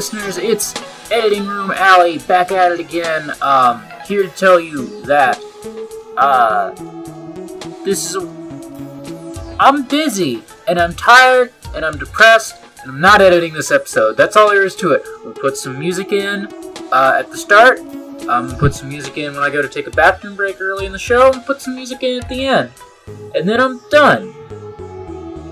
Listeners, it's Editing Room Alley back at it again. Um, here to tell you that uh, this is a. I'm busy and I'm tired and I'm depressed and I'm not editing this episode. That's all there is to it. We'll put some music in uh, at the start. Um, put some music in when I go to take a bathroom break early in the show, and put some music in at the end, and then I'm done.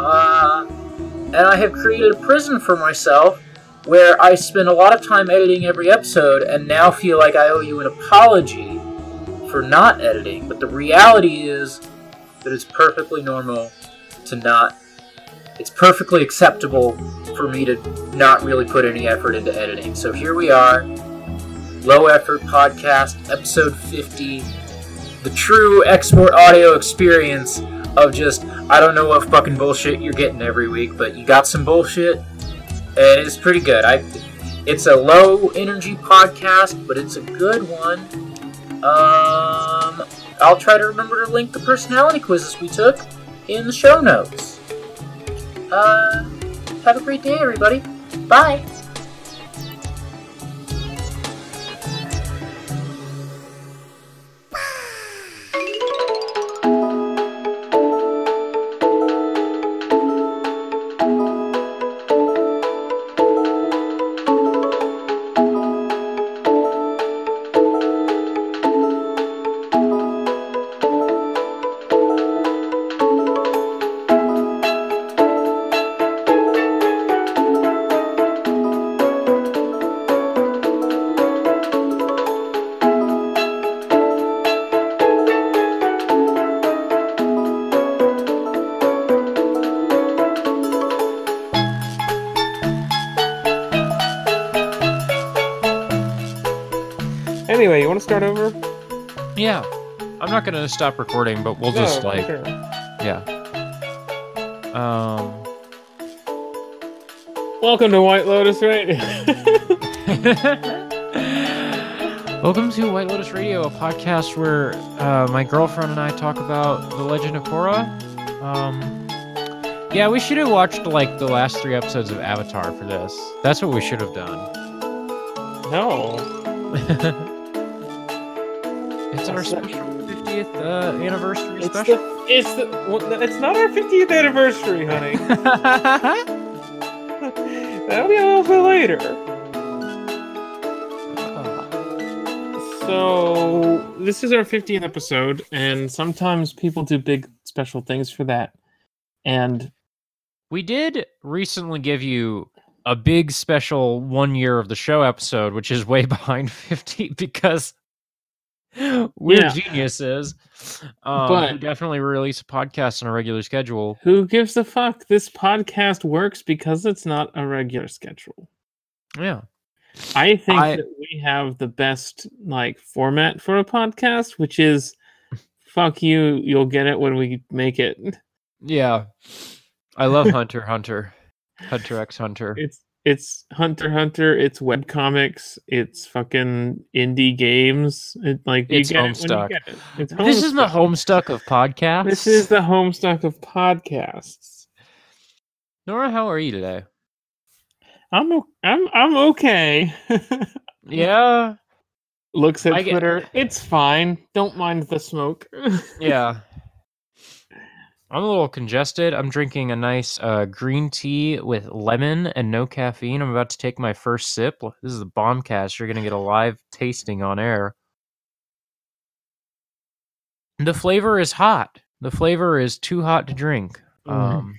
Uh, and I have created a prison for myself where I spend a lot of time editing every episode and now feel like I owe you an apology for not editing. But the reality is that it's perfectly normal to not. It's perfectly acceptable for me to not really put any effort into editing. So here we are, Low Effort Podcast, episode 50, the true export audio experience of just, I don't know what fucking bullshit you're getting every week, but you got some bullshit, and it's pretty good. I, it's a low energy podcast, but it's a good one. Um, I'll try to remember to link the personality quizzes we took in the show notes. Uh, have a great day, everybody. Bye. Start over? Yeah. I'm not gonna stop recording, but we'll just like sure. yeah. Um Welcome to White Lotus Radio. Welcome to White Lotus Radio, a podcast where uh, my girlfriend and I talk about The Legend of Korra. Um Yeah, we should have watched like the last three episodes of Avatar for this. That's what we should have done. no. it's our special 50th uh, anniversary It's special. the it's the well, it's not our 50th anniversary, honey. That'll be a little bit later. So this is our 50th episode, and sometimes people do big special things for that. And We did recently give you a big special one year of the show episode, which is way behind 50 because we're Yeah. geniuses. Um, But- who definitely release a podcast on a regular schedule. who gives a fuck? This podcast works because it's not a regular schedule. Yeah. I think I- that we have the best like format for a podcast, which is fuck you, you'll get it when we make it. Yeah. I love Hunter Hunter. Hunter X Hunter. It's it's Hunter Hunter, it's webcomics, it's fucking indie games. It like It's you get it when Homestuck. it. This is the Homestuck. of podcasts. This is the homestuck of podcasts. Nora, how are you today? I'm I'm I'm okay. Yeah. Looks at I get- Twitter. It's fine. Don't mind the smoke. Yeah. I'm a little congested. I'm drinking a nice uh, green tea with lemon and no caffeine. I'm about to take my first sip. This is a bombcast. You're going to get a live tasting on air. The flavor is hot. The flavor is too hot to drink. Um,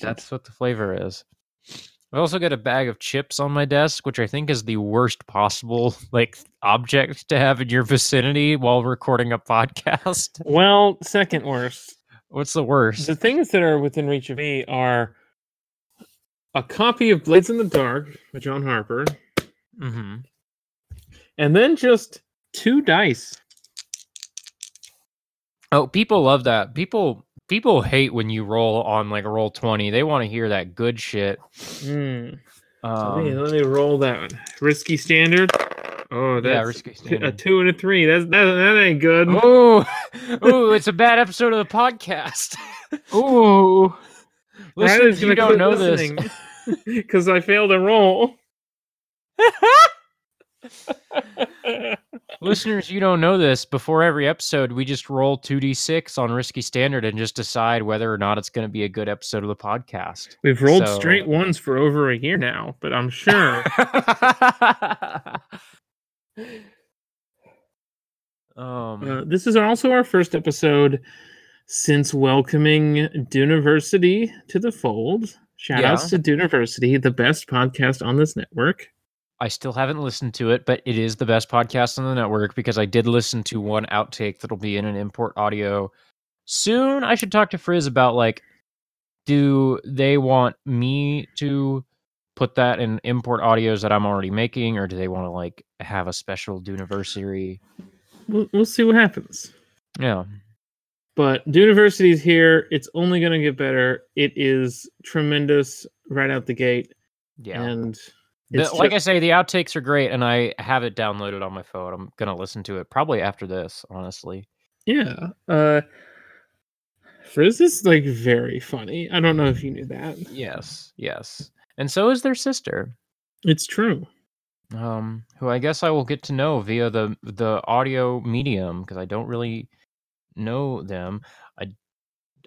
that's what the flavor is. I also got a bag of chips on my desk, which I think is the worst possible like object to have in your vicinity while recording a podcast. Well, second worst. What's the worst? The things that are within reach of me are a copy of Blades in the Dark by John Harper, Mm-hmm. and then just two dice. Oh, people love that. People people hate when you roll on like a roll twenty. They want to hear that good shit. Mm. let, me, Um, let me roll that one. Risky standard. Oh, that's yeah, risky a two and a three. That's that, that ain't good. Oh, oh, it's a bad episode of the podcast. oh, Ooh, Listeners, you don't know this. because I failed a roll. Listeners, you don't know this. Before every episode, we just roll 2d6 on Risky Standard and just decide whether or not it's going to be a good episode of the podcast. We've rolled So- straight ones for over a year now, but I'm sure. Um, Uh, this is also our first episode since welcoming Duniversity to the fold. Shout Yeah. outs to Duniversity, the best podcast on this network. I still haven't listened to it, but it is the best podcast on the network because I did listen to one outtake that'll be in an import audio soon. I should talk to Frizz about like, do they want me to put that in import audios that I'm already making, or do they want to like have a special Duniversary? We'll, we'll see what happens. Yeah, But Duniversity's here. It's only going to get better. It is tremendous right out the gate. yeah. And The- it's like I say, the outtakes are great, and I have it downloaded on my phone. I'm gonna listen to it probably after this, honestly. yeah. Uh, Frizz is like very funny. I don't know if you knew that. Yes, yes, and so is their sister. It's true. um, who I guess I will get to know via the the audio medium because I don't really know them. I,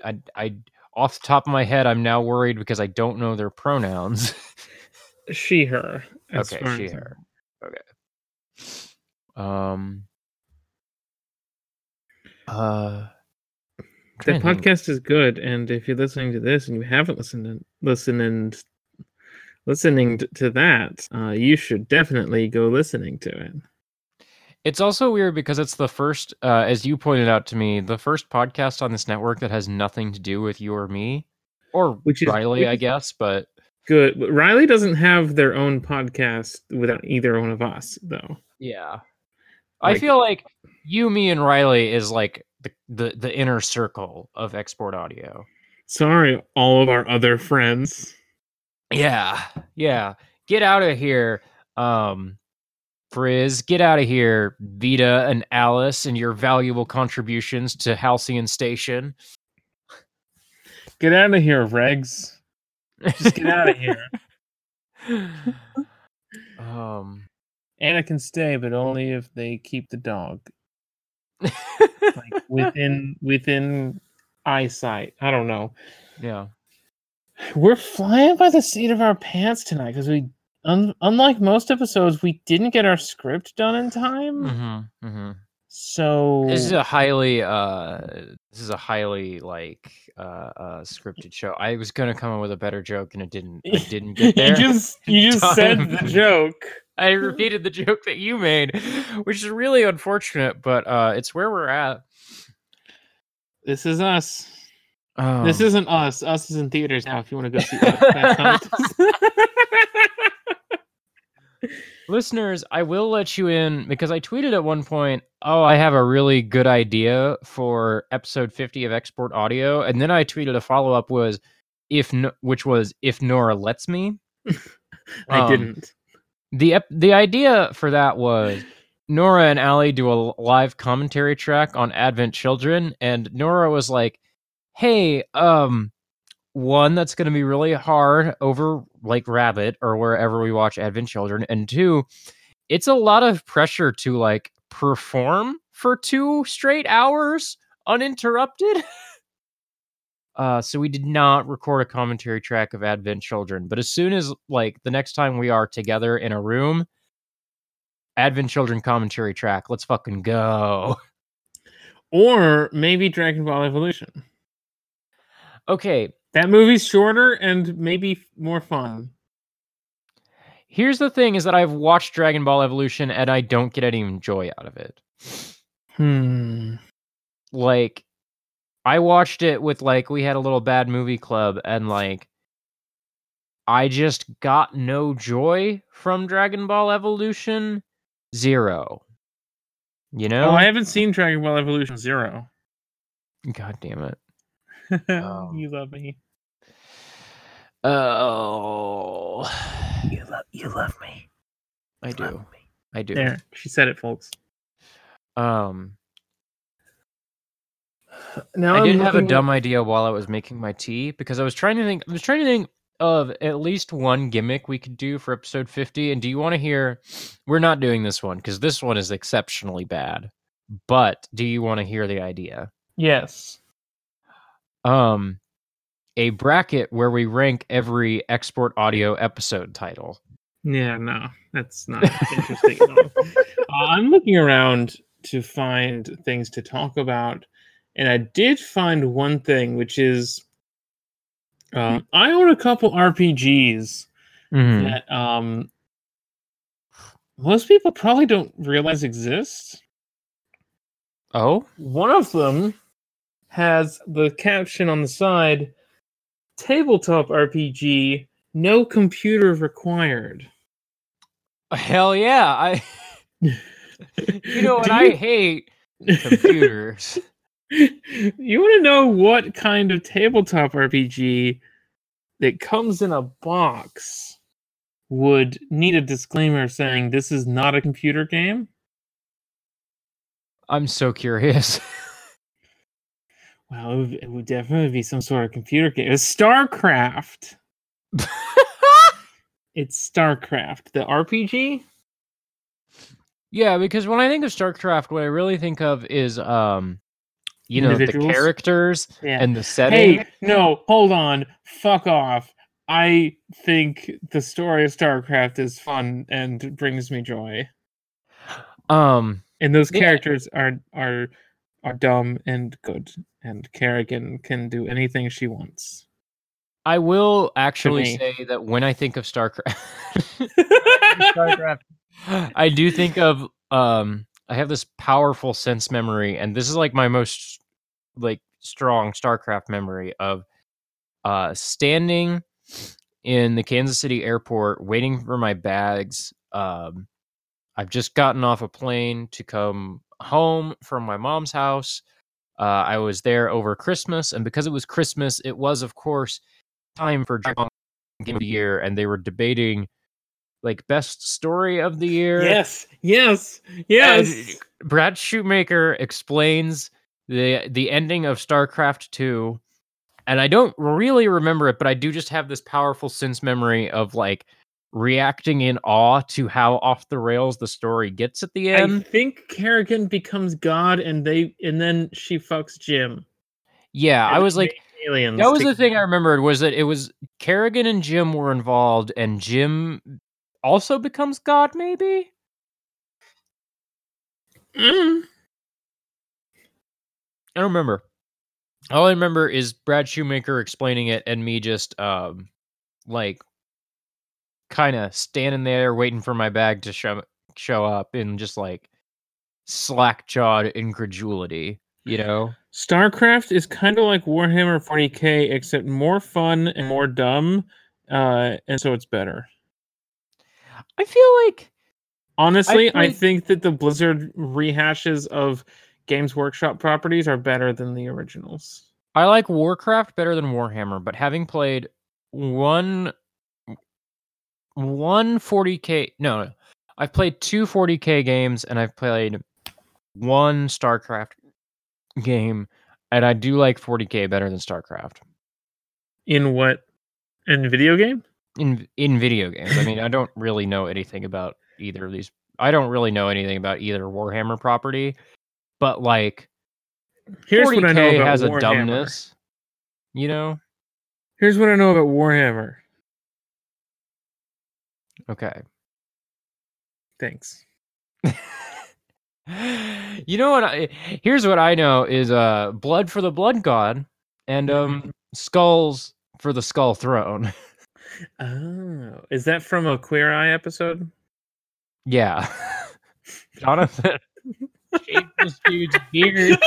I, I, off the top of my head, I'm now worried because I don't know their pronouns. She, her. okay, she, her. Okay. Um. Uh. The trying to think. podcast is good, and if you're listening to this and you haven't listened to listen and listening to that, uh, you should definitely go listening to it. It's also weird because it's the first, uh, as you pointed out to me, the first podcast on this network that has nothing to do with you or me, or Which is- Riley, which I guess. But Good. But Riley doesn't have their own podcast without either one of us, though. Yeah. I feel like you, me, and Riley is like the, the, the inner circle of export audio. Sorry, all of our other friends. Yeah. Yeah. Get out of here. Um Frizz, get out of here, Vita and Alice, and your valuable contributions to Halcyon Station. Get out of here, Regs. Just get out of here. um Anna can stay, but only if they keep the dog like within within eyesight. I don't know. yeah. We're flying by the seat of our pants tonight because we, un- unlike most episodes, we didn't get our script done in time. Mm-hmm, mm-hmm. So This is a highly uh this is a highly like uh uh scripted show. I was gonna come up with a better joke and it didn't I didn't get there. you just you just said the joke. I repeated the joke that you made, which is really unfortunate, but uh it's where we're at. This is us. Um, this isn't us. Us is in theaters now. If you want to go see us, listeners, I will let you in because I tweeted at one point, "Oh, I have a really good idea for episode 50 of Export Audio." And then I tweeted a follow-up was if no, which was if Nora lets me. I Um, didn't. the ep- the idea for that was Nora and Allie do a live commentary track on Advent Children, and Nora was like, "Hey, um, one that's going to be really hard over like Rabbit or wherever we watch Advent Children, and two, it's a lot of pressure to like perform for two straight hours uninterrupted." Uh, so we did not record a commentary track of Advent Children, but as soon as like the next time we are together in a room, Advent Children commentary track, let's fucking go. Or maybe Dragon Ball Evolution. Okay, That movie's shorter and maybe more fun. here's the thing: is that I've watched Dragon Ball Evolution and I don't get any joy out of it. Hmm. Like, I watched it with like we had a little bad movie club, and like, I just got no joy from Dragon Ball Evolution. Zero. You know? Oh, I haven't seen Dragon Ball Evolution Zero. God damn it. you love me. Oh, You love you love me. I do. Me. I do. There, she said it, folks. Um, Now I I'm did have a looking- dumb idea while I was making my tea because I was trying to think. I was trying to think of at least one gimmick we could do for episode 50? And do you want to hear? We're not doing this one because this one is exceptionally bad. But do you want to hear the idea? Yes. Um, a bracket where we rank every export audio episode title. Yeah, no, that's not interesting at all. Uh, I'm looking around to find things to talk about, and I did find one thing, which is uh, I own a couple RPGs Mhm. that um, most people probably don't realize exist. Oh, One of them has the caption on the side tabletop RPG, no computer required. hell yeah! I you know what Do I hate computers. you want to know what kind of tabletop RPG that comes in a box would need a disclaimer saying this is not a computer game? I'm so curious. Well, it would, it would definitely be some sort of computer game. It's StarCraft. It's StarCraft, the RPG. yeah, because when I think of StarCraft, what I really think of is um, you know, the characters Yeah. and the setting. Hey, no, hold on. Fuck off. I think the story of StarCraft is fun and brings me joy. Um, And those Yeah. characters are are are dumb and good. And Kerrigan can do anything she wants. I will actually say that when I think of StarCraft, StarCraft, I do think of um I have this powerful sense memory and this is like my most like strong StarCraft memory of uh standing in the Kansas City airport waiting for my bags um I've just gotten off a plane to come home from my mom's house uh, I was there over Christmas, and because it was Christmas, it was, of course, time for Dragon Game of the Year, and they were debating like best story of the year. yes, yes, yes. Brad Shoemaker explains the the ending of StarCraft 2 and I don't really remember it but I do just have this powerful sense memory of like reacting in awe to how off the rails the story gets at the end. I think Kerrigan becomes God and they and then she fucks Jim. yeah, I was like aliens. that was the thing I remembered was that it was Kerrigan and Jim were involved and Jim also becomes god maybe? Mm. I don't remember. All I remember is Brad Shoemaker explaining it and me just um like kind of standing there waiting for my bag to show show up in just like slack-jawed incredulity, you know? StarCraft is kind of like Warhammer 40k, except more fun and more dumb, uh, and so it's better. I feel like Honestly, I, played- think that the Blizzard rehashes of Games Workshop properties are better than the originals. I like Warcraft better than Warhammer, but having played one one 40k no, no. I've played two 40k games and I've played one StarCraft game and I do like 40k better than StarCraft In what? In video game? in in video games. I mean, I don't really know anything about either of these. I don't really know anything about either Warhammer property, but like Here's 40k what I know about has a dumbness, you know? Here's what I know about Warhammer. Okay. Thanks. you know what I here's what I know is uh blood for the blood god and Mm-hmm. um skulls for the skull throne. Oh, is that from a Queer Eye episode? yeah. Jonathan shaved this dude's beard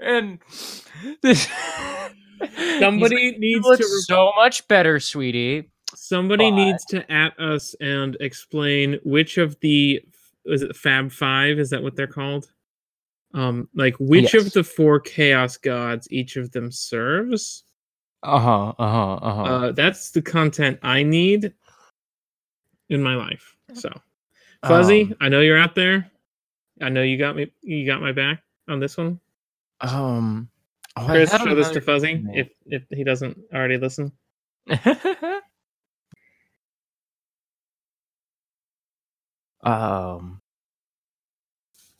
and this Somebody He's needs to re- so much better, sweetie. Somebody But- needs to at us and explain which of the is it Fab Five? Is that what they're called? Um, like which Yes. of the four chaos gods each of them serves? Uh-huh, uh-huh, uh-huh. Uh, that's the content I need in my life. So, Fuzzy, Um, I know you're out there. I know you got me. You got my back on this one. Um, Oh, Chris, that show this to Fuzzy name. if if he doesn't already listen. um.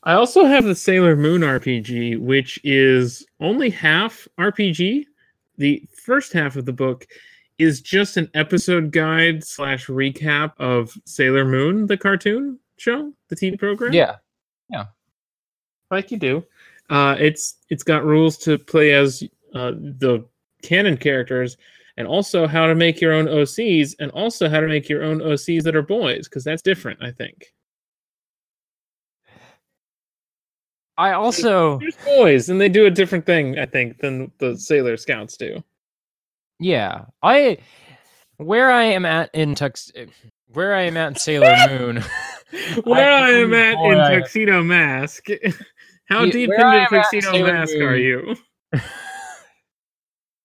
I also have the Sailor Moon RPG, which is only half RPG. The first half of the book is just an episode guide slash recap of Sailor Moon, the cartoon show, the TV program. Yeah. Yeah, like you do. Uh, it's it's got rules to play as uh, the canon characters, and also how to make your own OCs, and also how to make your own OCs that are boys, because that's different. I think I also there's boys, and they do a different thing. I think than the Sailor Scouts do. yeah I where I am at in Tux where I am at in Sailor Moon. Where I, am at in I. Tuxedo Mask. How You- deep I into Tuxedo Mask are you?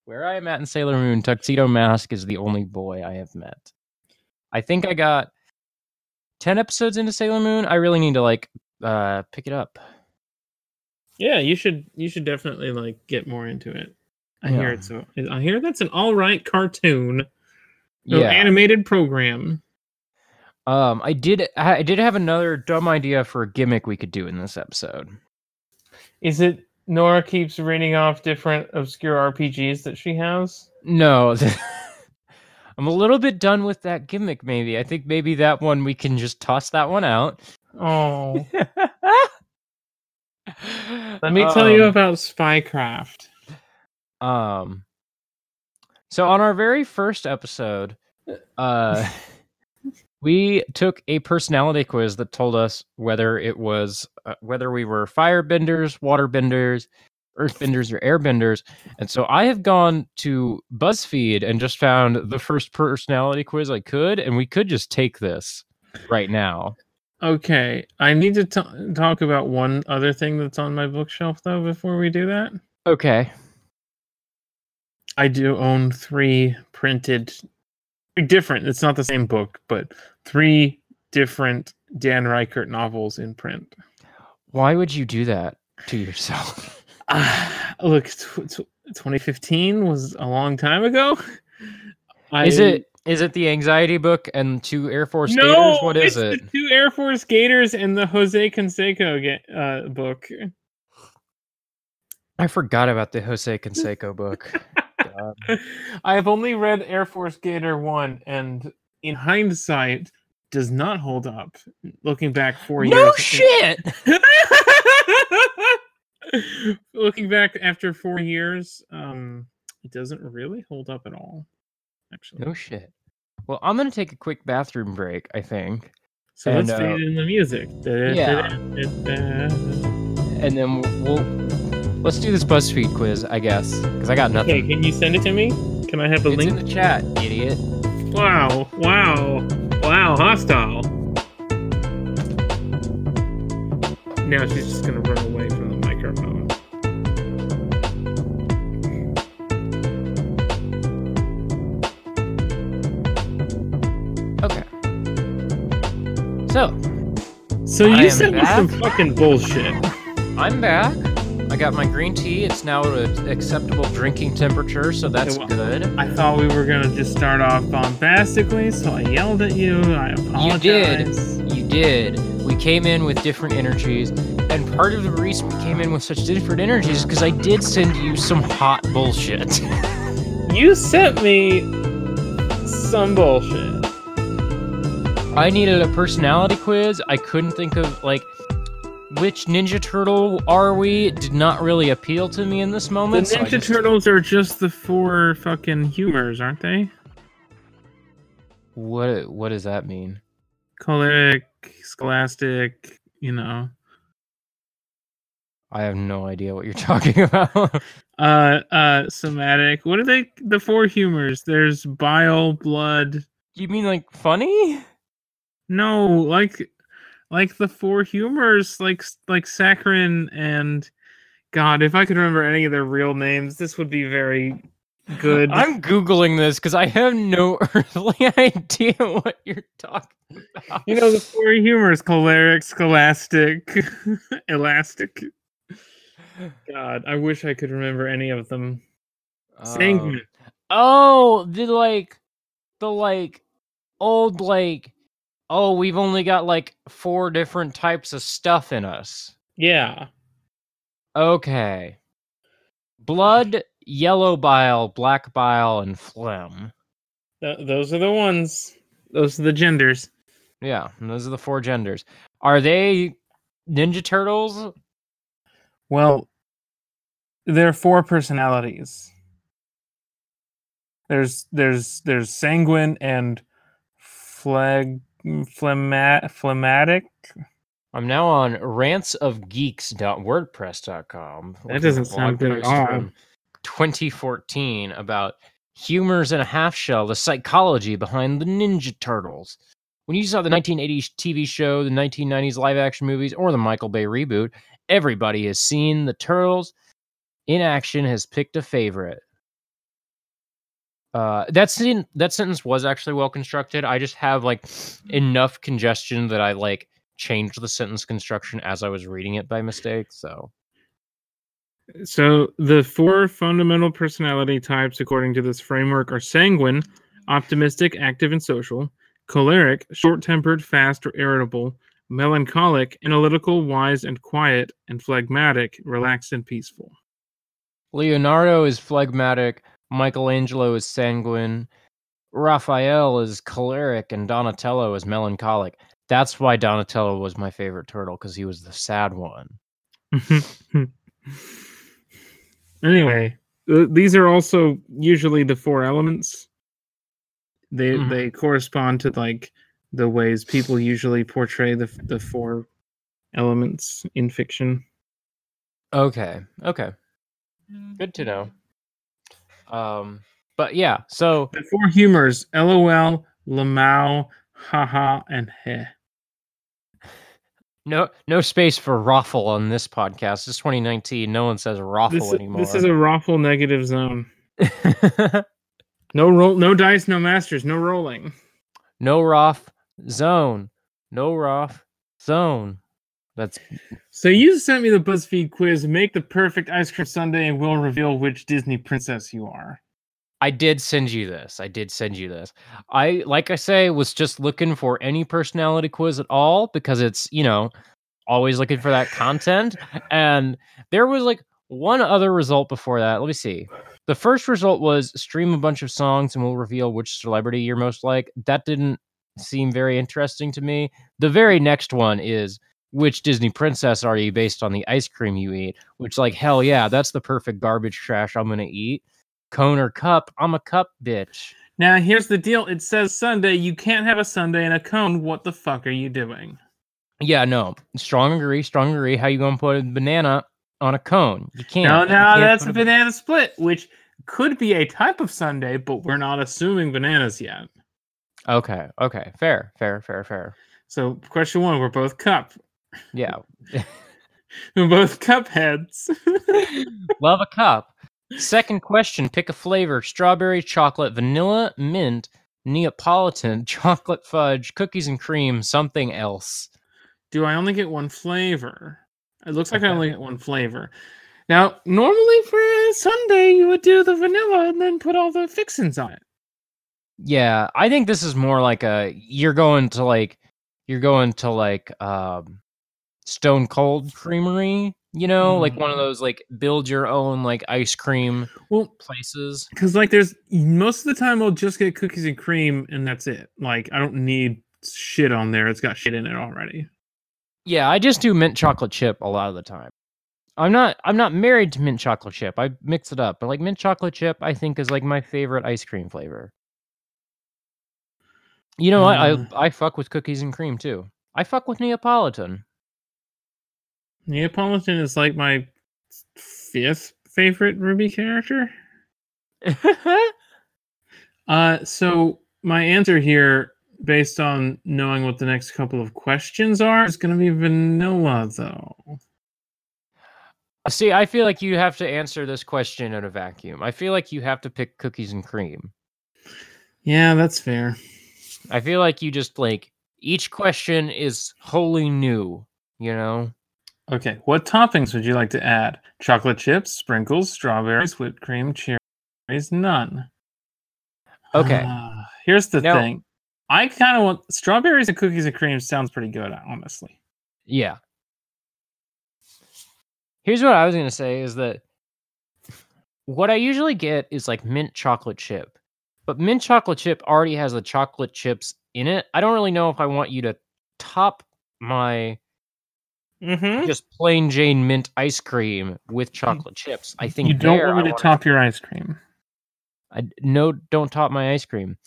Where I am at in Sailor Moon, Tuxedo Mask is the only boy I have met. I think I got 10 episodes into Sailor Moon. I really need to like uh pick it up. Yeah, you should you should definitely like get more into it. I hear Yeah. it's a, I hear that's an all right cartoon, no Yeah. animated program. Um I did I did have another dumb idea for a gimmick we could do in this episode. Is it Nora keeps reading off different obscure RPGs that she has? No. I'm a little bit done with that gimmick maybe. I think maybe that one we can just toss that one out. Oh, let me tell you Um, about Spycraft. Um so on our very first episode, uh we took a personality quiz that told us whether it was uh, whether we were firebenders, waterbenders, earthbenders or airbenders. And so I have gone to BuzzFeed and just found the first personality quiz I could and we could just take this right now. Okay, I need to t- talk about one other thing that's on my bookshelf though before we do that. Okay. I do own three printed, different. It's not the same book, but three different Dan Ryckert novels in print. Why would you do that to yourself? Ah, look, tw- tw- 2015 was a long time ago. Is it is it the anxiety book and two Air Force No, Gators? What is it's it? The two Air Force Gators and the Jose Canseco uh, book. I forgot about the Jose Canseco book. I have only read Air Force Gator 1, and in hindsight, does not hold up. Looking back four No years. No shit. Looking back after four years, um, it doesn't really hold up at all. Actually, No shit. Well, I'm gonna take a quick bathroom break. I think, so and, let's uh, fade in the music. yeah. and then we'll let's do this BuzzFeed quiz. I guess because I got nothing. Okay, can you send it to me? Can I have a link? It's in the chat, idiot. Wow, wow, wow, hostile. Now she's just gonna run So So you sent me some fucking bullshit. I'm back. I got my green tea. It's now at an acceptable drinking temperature, so that's well, good. I thought we were gonna just start off bombastically, so I yelled at you. I apologize. You did. You did. We came in with different energies, and part of the reason we came in with such different energies is because I did send you some hot bullshit. You sent me some bullshit. I needed a personality quiz. I couldn't think of like which Ninja Turtle are we? Did not really appeal to me in this The moment. so I Ninja just- Turtles are just the four fucking humors, aren't they? What what does that mean? Choleric, Scholastic, you know. I have no idea what you're talking about. Uh uh somatic. What are they the four humors? There's bile, blood. you mean like funny? No, like like the four humors, like like saccharin and God, if I could remember any of their real names, this would be very good. I'm googling this because I have no earthly idea what you're talking about. You know the four humors: choleric, scholastic, elastic. God, I wish I could remember any of them. Um, Sanguine. Oh, the like, the like, old like. Oh, we've only got like four different types of stuff in us. Yeah. Okay. Blood, yellow bile, black bile, and phlegm. Th- those are the ones. Those are the genders. Yeah, those are the four genders. Are they Ninja Turtles? Well, there are four personalities. There's there's there's sanguine and phleg phlegma, phlegmatic. I'm now on rantsofgeeks.wordpress.com. That doesn't sound good at all. 2014 about humors in a half shell, the psychology behind the Ninja Turtles. When you saw the 1980s TV show, the 1990s live action movies, or the Michael Bay reboot, everybody has seen the Turtles in action, has picked a favorite. Uh, that scene, that sentence was actually well constructed. I just have like enough congestion that I like changed the sentence construction as I was reading it by mistake. So So the four fundamental personality types, according to this framework, are sanguine, optimistic, active, and social; choleric, short-tempered, fast, or irritable; melancholic, analytical, wise, and quiet; and phlegmatic, relaxed and peaceful. Leonardo is phlegmatic, Michelangelo is sanguine, Raphael is choleric, and Donatello is melancholic. That's why Donatello was my favorite turtle because he was the sad one. anyway, th- these are also usually the four elements. They Mhm. they correspond to like the ways people usually portray the the four elements in fiction. Okay, okay, good to know. Um, but yeah, so The four humors: LOL, Lamau, haha, and heh. no no space for raffle on this podcast. It's 2019. No one says raffle This, anymore. this is a raffle negative zone. No roll, no dice, no masters, no rolling. no Roth zone. No Roth zone. That's So you sent me the BuzzFeed quiz. Make the perfect ice cream sundae, and we'll reveal which Disney princess you are. I did send you this. I did send you this. I like I say was just looking for any personality quiz at all because it's, you know, always looking for that content and there was like one other result before that. Let me see. The first result was stream a bunch of songs and we'll reveal which celebrity you're most like. That didn't seem very interesting to me. The very next one is which Disney princess are you based on the ice cream you eat? Which like hell yeah, that's the perfect garbage trash I'm to eat cone or cup. I'm a cup bitch. Now here's the deal. It says Sunday. You can't have a Sunday and a cone. What the fuck are you doing? Yeah, no. Strong agree, strong agree. How you gonna put a banana on a cone? You can't. No, no, can't that's a banana split, which could be a type of Sunday, but we're not assuming bananas yet. Okay, okay. Fair, fair, fair, fair. So question one, we're both cup. Yeah. We're both cup heads. Love a cup. Second question, pick a flavor. Strawberry, chocolate, vanilla, mint, Neapolitan, chocolate fudge, cookies and cream, something else. Do I only get one flavor? It looks like I only get one flavor. Now, normally for a Sunday, you would do the vanilla and then put all the fixings on it. Yeah, I think this is more like a you're going to like you're going to like um Stone Cold Creamery, you know, like one of Mm. those like build your own like ice cream Well, places. because like there's most of the time I'll just get cookies and cream and that's it. Like I don't need shit on there. It's got shit in it already. Yeah, I just do mint chocolate chip a lot of the time. I'm not I'm not married to mint chocolate chip. I mix it up, but like mint chocolate chip I think is like my favorite ice cream flavor. You know what? Mm. I I fuck with cookies and cream too. I fuck with Neapolitan. Neapolitan is like my fifth favorite RWBY character. Uh, so my answer here, based on knowing what the next couple of questions are, is going to be vanilla, though. See, I feel like you have to answer this question in a vacuum. I feel like you have to pick cookies and cream. Yeah, that's fair. I feel like you just like each question is wholly new, you know? Okay, what toppings would you like to add? Chocolate chips, sprinkles, strawberries, whipped cream, cherries, none. Okay. Ah, here's the Now- thing. I kind of want strawberries and cookies and cream sounds pretty good, honestly. Yeah. Here's what I was gonna say is that what I usually get is like mint chocolate chip, but mint chocolate chip already has the chocolate chips in it. I don't really know if I want you to top my Mm-hmm. just plain Jane mint ice cream with chocolate chips. I think You don't there want me I to wanna- top your ice cream. I no, don't top my ice cream.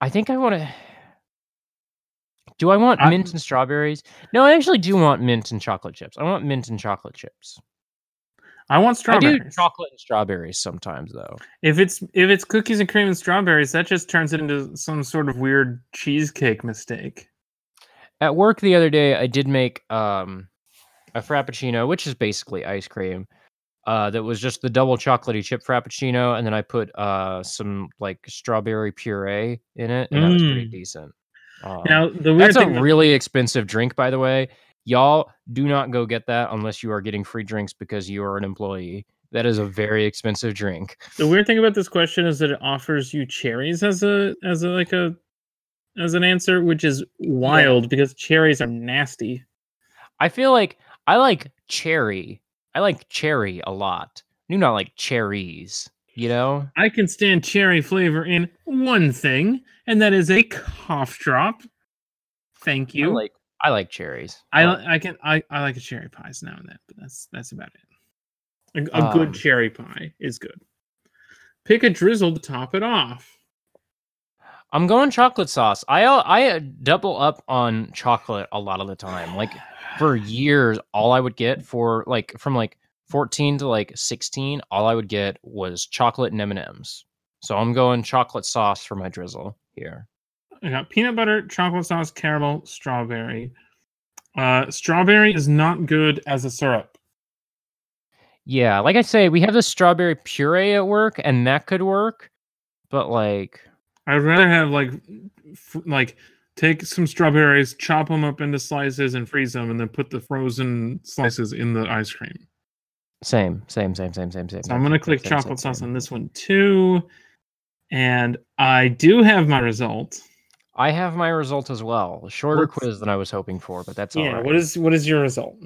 I think I want to. Do I want I- mint and strawberries? No, I actually do want mint and chocolate chips. I want mint and chocolate chips. I want I do chocolate and strawberries sometimes, though. If it's if it's cookies and cream and strawberries, that just turns it into some sort of weird cheesecake mistake. At work the other day, I did make um, a frappuccino, which is basically ice cream. Uh, that was just the double chocolatey chip frappuccino, and then I put uh some like strawberry puree in it, and that was pretty Mm. decent. Um, Now the weird That's a really expensive drink, by the way. Y'all do not go get that unless you are getting free drinks because you are an employee. That is a very expensive drink. The weird thing about this question is that it offers you cherries as a as a like a as an answer, which is wild because cherries are nasty. I feel like I like cherry. I like cherry a lot. Do not like cherries. You know? I can stand cherry flavor in one thing, and that is a cough drop. Thank you. I you. like I like cherries. I I can I, I like a cherry pies now and then, but that's that's about it. A, a good Um, cherry pie is good. Pick a drizzle to top it off. I'm going chocolate sauce. I I uh, double up on chocolate a lot of the time. Like for years, all I would get for like from like 14 to like 16, all I would get was chocolate and M&Ms. So I'm going chocolate sauce for my drizzle here. I got peanut butter, chocolate sauce, caramel, strawberry. Uh, strawberry is not good as a syrup. Yeah, like I say, we have the strawberry puree at work, and that could work. But like, I'd rather have like f- like take some strawberries, chop them up into slices, and freeze them, and then put the frozen slices in the ice cream. same, same, same, same, same, same. So I'm gonna click same, chocolate same, sauce on this one too, and I do have my result. I have my result as well. A shorter What's- quiz than I was hoping for, but that's all yeah. right. What is what is your result?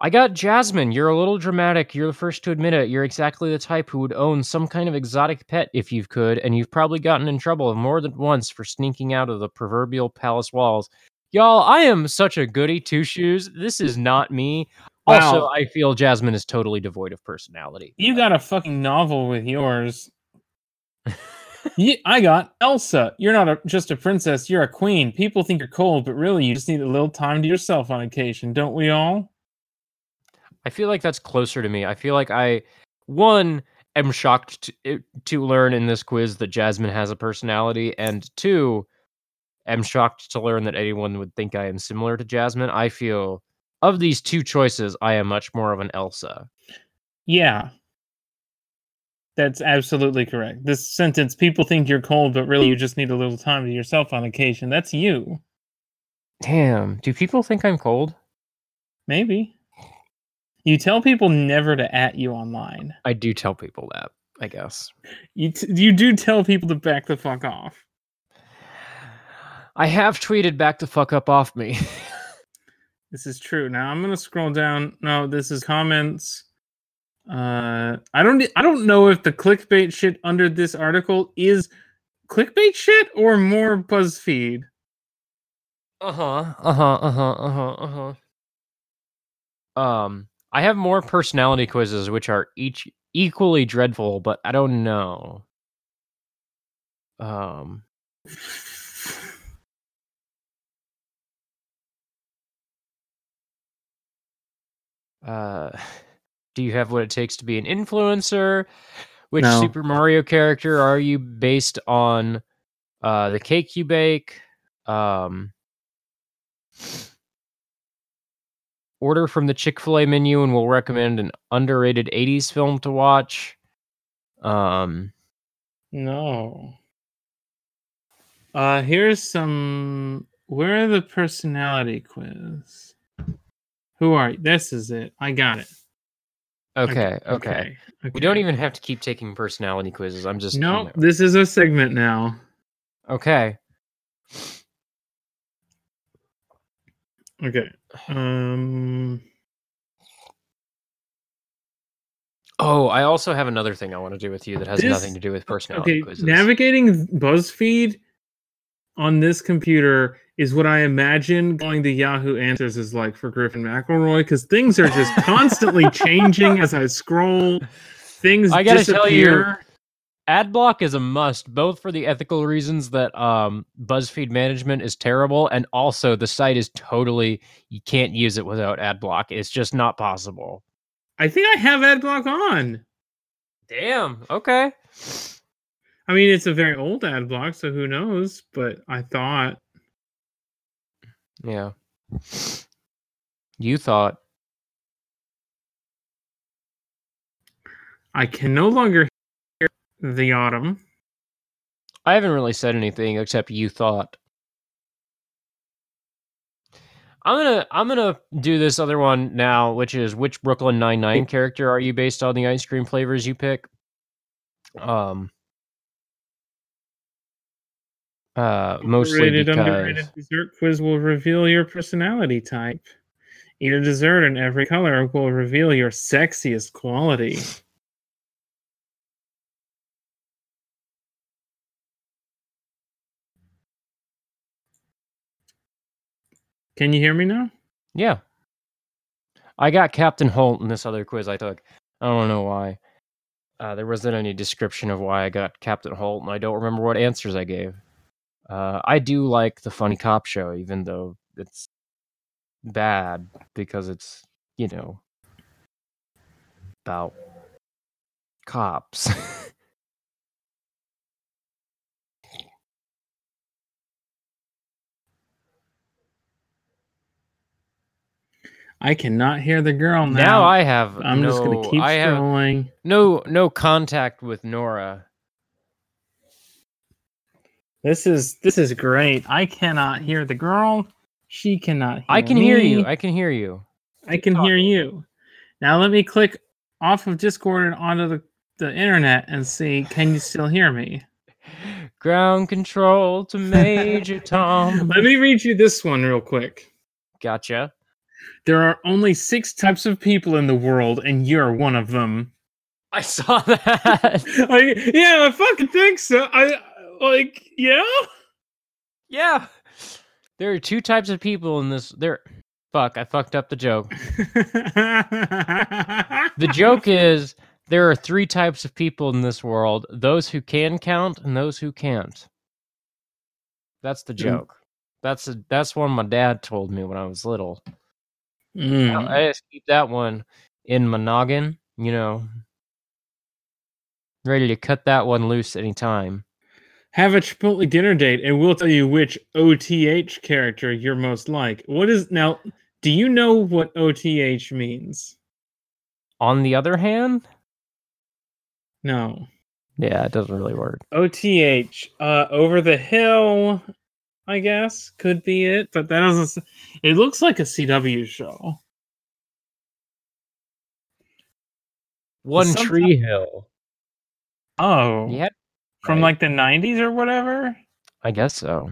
I got Jasmine. You're a little dramatic. You're the first to admit it. You're exactly the type who would own some kind of exotic pet if you could, and you've probably gotten in trouble more than once for sneaking out of the proverbial palace walls. Y'all, I am such a goody two shoes. This is not me. Also, I feel Jasmine is totally devoid of personality. You got a fucking novel with yours. I got Elsa. You're not a, just a princess, you're a queen. People think you're cold, but really you just need a little time to yourself on occasion, don't we all? I feel like that's closer to me. I feel like I, one, am shocked to, eh, to learn in this quiz that Jasmine has a personality, and two, am shocked to learn that anyone would think I am similar to Jasmine. I feel of these two choices, I am much more of an Elsa. Yeah. That's absolutely correct. This sentence, people think you're cold, but really you just need a little time to yourself on occasion. That's you. Damn, do people think I'm cold? Maybe. You tell people never to at you online. I do tell people that, I guess. You, t- you do tell people to back the fuck off. I have tweeted back the fuck up off me. This is true. Now I'm gonna scroll down. No, this is comments. Uh, I don't. I don't know if the clickbait shit under this article is clickbait shit or more BuzzFeed. Uh huh. Uh huh. Uh huh. Uh huh. Uh huh. Um, I have more personality quizzes, which are each equally dreadful, but I don't know. Um, uh, do you have what it takes to be an influencer? Which No. Super Mario character are you based on? Uh, the cake you bake. Um, order from the Chick fil A menu and we'll recommend an underrated 80s film to watch. Um, No. Uh, here's some. Where are the personality quiz? Who are you? This is it. I got it. Okay, okay. We okay. don't even have to keep taking personality quizzes. I'm just No, know. this is a segment now. Okay. Okay. Um. Oh, I also have another thing I want to do with you that has This- nothing to do with personality Okay. quizzes. Navigating BuzzFeed on this computer is what I imagine going to Yahoo Answers is like for Griffin McElroy because things are just constantly changing as I scroll. Things I gotta tell you, disappear. Ad block is a must both for the ethical reasons that um buzzfeed management is terrible and also the site is totally you can't use it without ad block. It's just not possible. I think I have AdBlock on. damn okay. I mean, it's a very old ad block, so who knows? But I thought. Yeah. You thought. I can no longer the autumn. i haven't really said anything except you thought i'm gonna i'm gonna do this other one now which is which brooklyn Nine Nine character are you based on the ice cream flavors you pick um uh mostly Overrated, because underrated dessert quiz will reveal your personality type. Eat a dessert in every color will reveal your sexiest quality. Can you hear me now? Yeah. I got Captain Holt in this other quiz I took. I don't know why. Uh, there wasn't any description of why I got Captain Holt, and I don't remember what answers I gave. Uh, I do like the funny cop show, even though it's bad because it's, you know, about cops. I cannot hear the girl now. now I have I'm no, just gonna keep I scrolling. no no contact with Nora. This is this is great. I cannot hear the girl. She cannot hear I can hear you. I can hear you. I can hear you. Now let me click off of Discord and onto the, the internet and see can you still hear me? Ground control to Major Tom. Let me read you this one real quick. Gotcha. There are only six types of people in the world, and you're one of them. I saw that. Like, yeah, I fucking think so. I like, yeah. yeah. There are two types of people in this. There. Fuck, I fucked up the joke. The joke is there are three types of people in this world those who can count and those who can't. That's the Mm. joke. That's a, that's one my dad told me when I was little. Mm. I just keep that one in my noggin, you know, ready to cut that one loose anytime. Have a Chipotle dinner date, and we'll tell you which OTH character you're most like. What is now? Do you know what OTH means? On the other hand, No. yeah, it doesn't really work. OTH. Uh, over the hill. I guess could be it, but that doesn't. It looks like a CW show. One Sometime- Tree Hill. Oh, Yeah, from right. like the '90s or whatever. I guess so.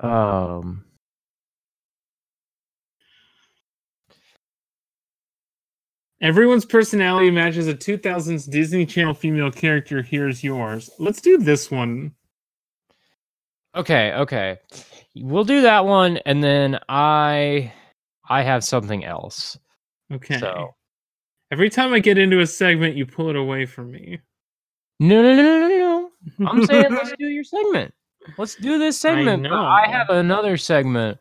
Um, Everyone's personality matches a 2000s Disney Channel female character. Here's yours. Let's do this one. Okay, okay. We'll do that one and then I I have something else. Okay. So Every time I get into a segment, you pull it away from me. No, no, no, no, no, no. I'm saying let's do your segment. Let's do this segment. I know. have another segment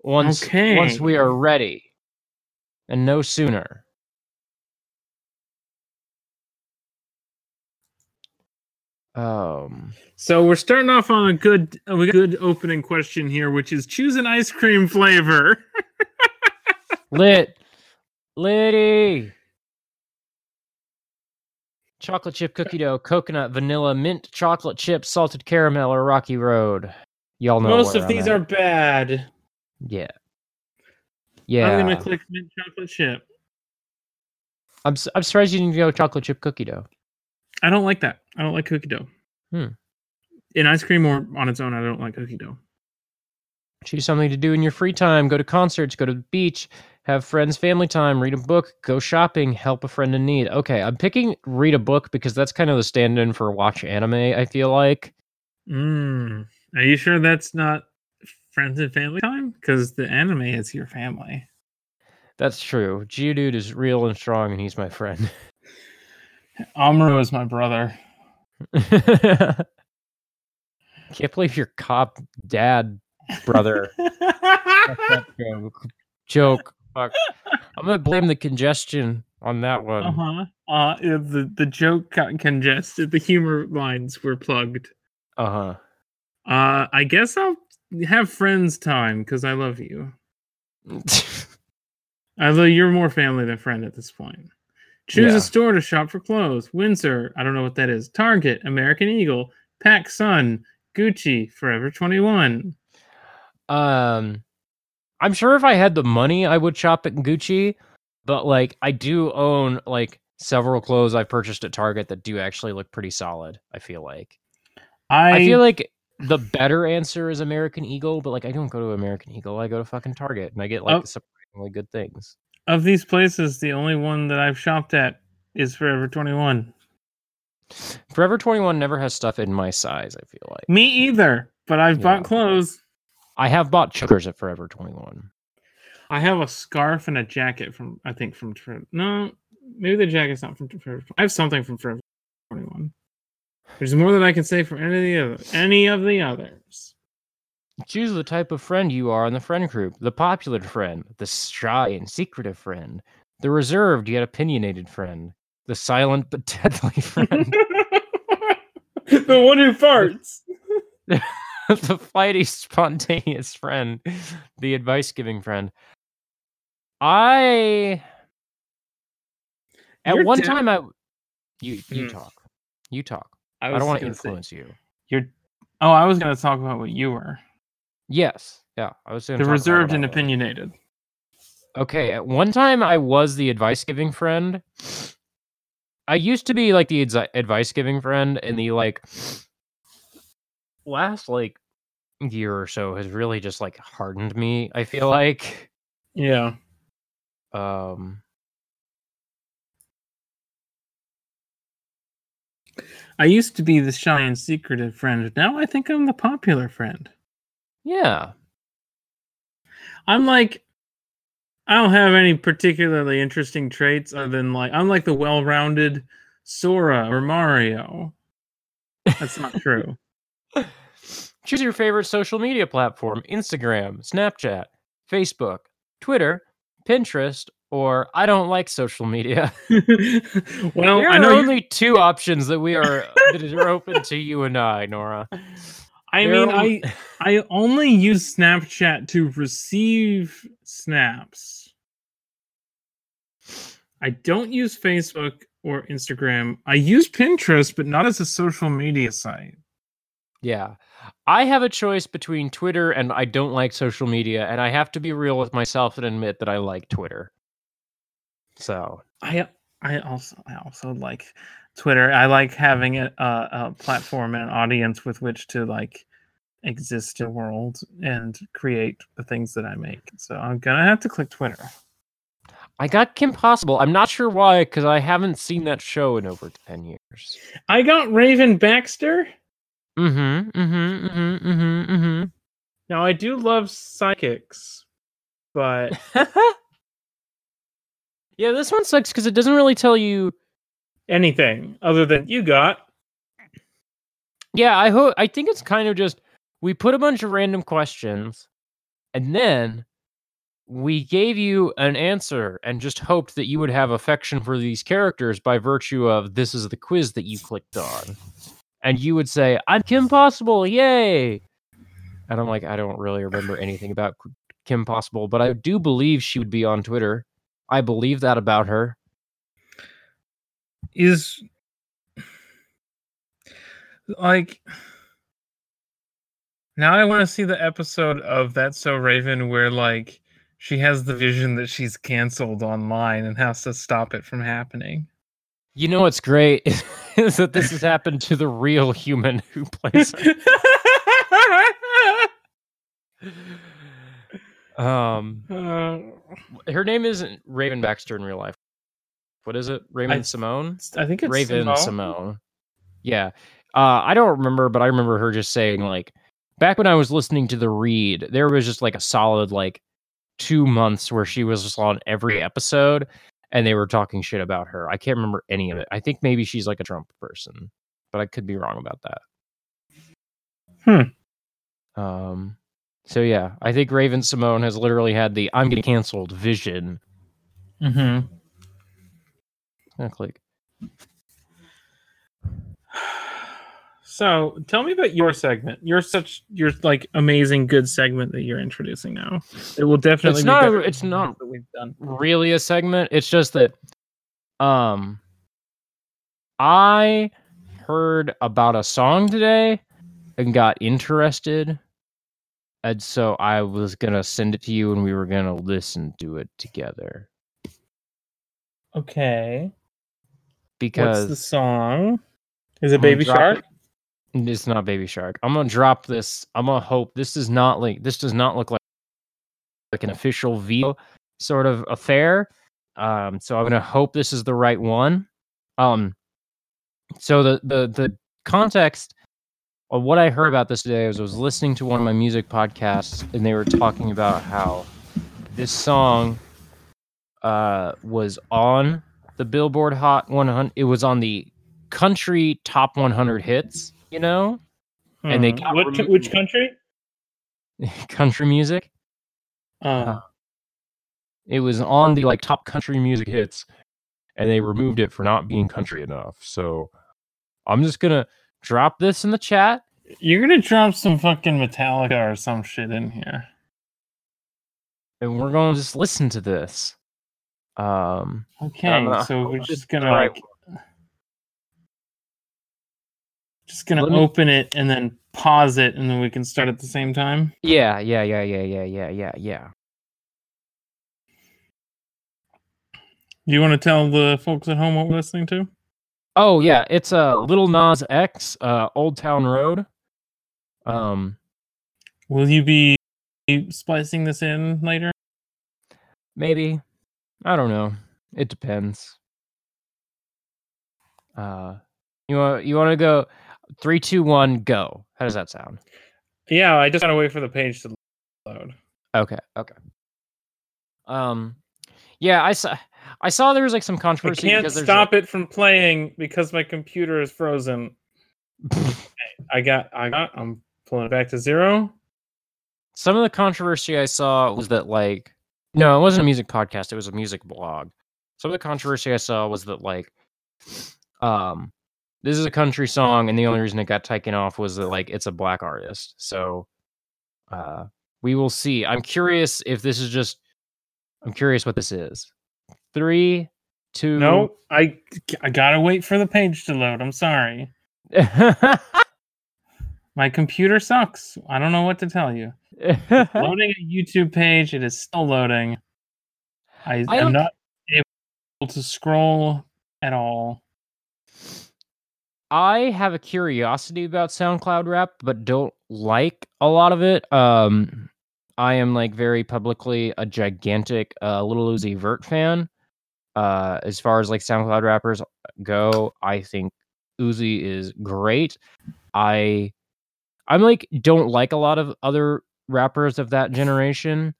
once Okay. once we are ready. And no sooner. Um So we're starting off on a good, a good opening question here, which is choose an ice cream flavor. lit Liddy Chocolate chip cookie dough, coconut, vanilla, mint, chocolate chip, salted caramel, or rocky road. Y'all know Most of I'm these at. are bad. Yeah. Yeah. I'm gonna click mint chocolate chip. I'm, s- I'm surprised you didn't go chocolate chip cookie dough. I don't like that. I don't like cookie dough. Hmm. In ice cream or on its own, I don't like cookie dough. Choose something to do in your free time. Go to concerts, go to the beach, have friends, family time, read a book, go shopping, help a friend in need. Okay, I'm picking read a book because that's kind of the stand in for watch anime, I feel like. Mm. Are you sure that's not friends and family time? Because the anime is your family. That's true. Geodude is real and strong, and he's my friend. Amuro is my brother. Can't believe your cop dad brother joke. joke. Fuck. I'm gonna blame the congestion on that one. Uh huh. Uh, the the joke got congested. The humor lines were plugged. Uh huh. Uh, I guess I'll have friends time because I love you. Although you're more family than friend at this point. Choose Yeah. a store to shop for clothes. Windsor, I don't know what that is. Target, American Eagle, Pac Sun, Gucci, Forever 21. um, I'm sure if I had the money, I would shop at Gucci. But like, I do own like several clothes I've purchased at Target that do actually look pretty solid. I feel like. I, I feel like the better answer is American Eagle, but like I don't go to American Eagle. I go to fucking Target and I get like Oh. surprisingly good things. Of these places, the only one that I've shopped at is Forever 21. Forever 21 never has stuff in my size, I feel like. Me either, but I've Yeah. bought clothes. I have bought chokers at Forever 21. I have a scarf and a jacket from, I think, from Forever. No, maybe the jacket's not from Forever. I have something from Forever 21. There's more that I can say for any of the any of the others. Choose the type of friend you are in the friend group the popular friend, the shy and secretive friend, the reserved yet opinionated friend, the silent but deadly friend, the one who farts. the flighty, spontaneous friend, the advice giving friend. I. At You're one time, I. You, you Hmm. talk. You talk. I, I, don't want to gonna say- influence you. You're. Oh, I was going to talk about what you were. Yes. Yeah. I was The reserved and opinionated. Okay, at one time I was the advice giving friend. I used to be like the advi- advice giving friend, and the like last like year or so has really just like hardened me. I feel like, Yeah. um, I used to be the shy and secretive friend. Now I think I'm the popular friend. Yeah, I'm like, I don't have any particularly interesting traits other than like, I'm like the well rounded Sora or Mario. That's not true. choose your favorite social media platform: Instagram, Snapchat, Facebook, Twitter, Pinterest, or I don't like social media. well, there I are only two options that we are that are open to you and I, Nora. I mean, I only- I only use Snapchat to receive snaps. I don't use Facebook or Instagram. I use Pinterest, but not as a social media site. Yeah. I have a choice between Twitter and I don't like social media, and I have to be real with myself and admit that I like Twitter. So, I I also I also like Twitter. I like having a, a, a platform and an audience with which to like exist in the world and create the things that I make. So I'm gonna have to click Twitter. I got Kim Possible. I'm not sure why, because I haven't seen that show in over 10 years. I got Raven Baxter. Mm hmm. Mm hmm. Mm hmm. Mm hmm. Mm Now I do love psychics, but yeah, this one sucks because it doesn't really tell you. Anything other than you got Yeah, I hope. I think it's kind of just we put a bunch of random questions, and then we gave you an answer and just hoped that you would have affection for these characters by virtue of this is the quiz that you clicked on, and you would say, "I'm Kim Possible, yay!" And I'm like, I don't really remember anything about Kim Possible, but I do believe she would be on Twitter. I believe that about her. Is like now I want to see the episode of That's So Raven where like she has the vision that she's canceled online and has to stop it from happening. You know what's great is that this has happened to the real human who plays. um, Uh, her name isn't Raven Baxter in real life. What is it? Raven I- Symoné. I think it's Raven Simone. Symoné. Yeah. Uh, I don't remember, but I remember her just saying like back when I was listening to the read, there was just like a solid like two months where she was just on every episode and they were talking shit about her. I can't remember any of it. I think maybe she's like a Trump person, but I could be wrong about that. Hmm. Um so yeah, I think Raven-Symoné has literally had the I'm getting canceled vision. Mhm. Gonna click. So tell me about your segment. You're such your like amazing good segment that you're introducing now. It will definitely It's be not- better it's not- that we've done. really a segment. It's just that um I heard about a song today and got interested. And so I was gonna send it to you and we were gonna listen to it together. Okay. Because What's the song? Is it I'm Baby Shark? it- It's not Baby Shark. I'm gonna drop this. I'm gonna hope this is not like this does not look like like an official Vevo sort of affair. Um, so I'm gonna hope this is the right one. Um, so the the the context of what I heard about this today was I was listening to one of my music podcasts and they were talking about how this song uh was on the Billboard Hot 100. It was on the country top 100 hits, you know, and they Hmm. got what? removed. Which country? country music. Uh, It was on the like top country music hits, and they removed it for not being country enough. So I'm just gonna drop this in the chat. you're gonna drop some fucking Metallica or some shit in here. and we're gonna just listen to this. Um, Okay, so we're just gonna right like just gonna Let me- open it and then pause it, and then we can start at the same time. yeah, yeah, yeah, yeah, yeah, yeah, yeah, yeah. Do you want to tell the folks at home what we're listening to? Oh yeah, it's a uh, Lil Nas X, uh, Old Town Road. Um, Will you be splicing this in later? maybe, I don't know. It depends. Uh, you want you want to go three, two, one, go. How does that sound? Yeah, I just gotta wait for the page to load. Okay, okay. Um, yeah, I saw. I saw there was like some controversy. I can't stop it from playing because my computer is frozen. I got, I got, I'm pulling it back to zero. some of the controversy I saw was that like no, it wasn't a music podcast, it was a music blog. Some of the controversy I saw was that like um this is a country song and the only reason it got taken off was that like it's a black artist. So uh we will see. I'm curious if this is just I'm curious what this is. Three, two No, I, I gotta wait for the page to load. I'm sorry. My computer sucks. I don't know what to tell you. loading a YouTube page. It is still loading. I, I am not able to scroll at all. I have a curiosity about SoundCloud rap, but don't like a lot of it. Um, I am like very publicly a gigantic uh, Lil Uzi Vert fan. Uh, as far as like SoundCloud rappers go, I think Uzi is great. I, I'm like don't like a lot of other rappers of that generation,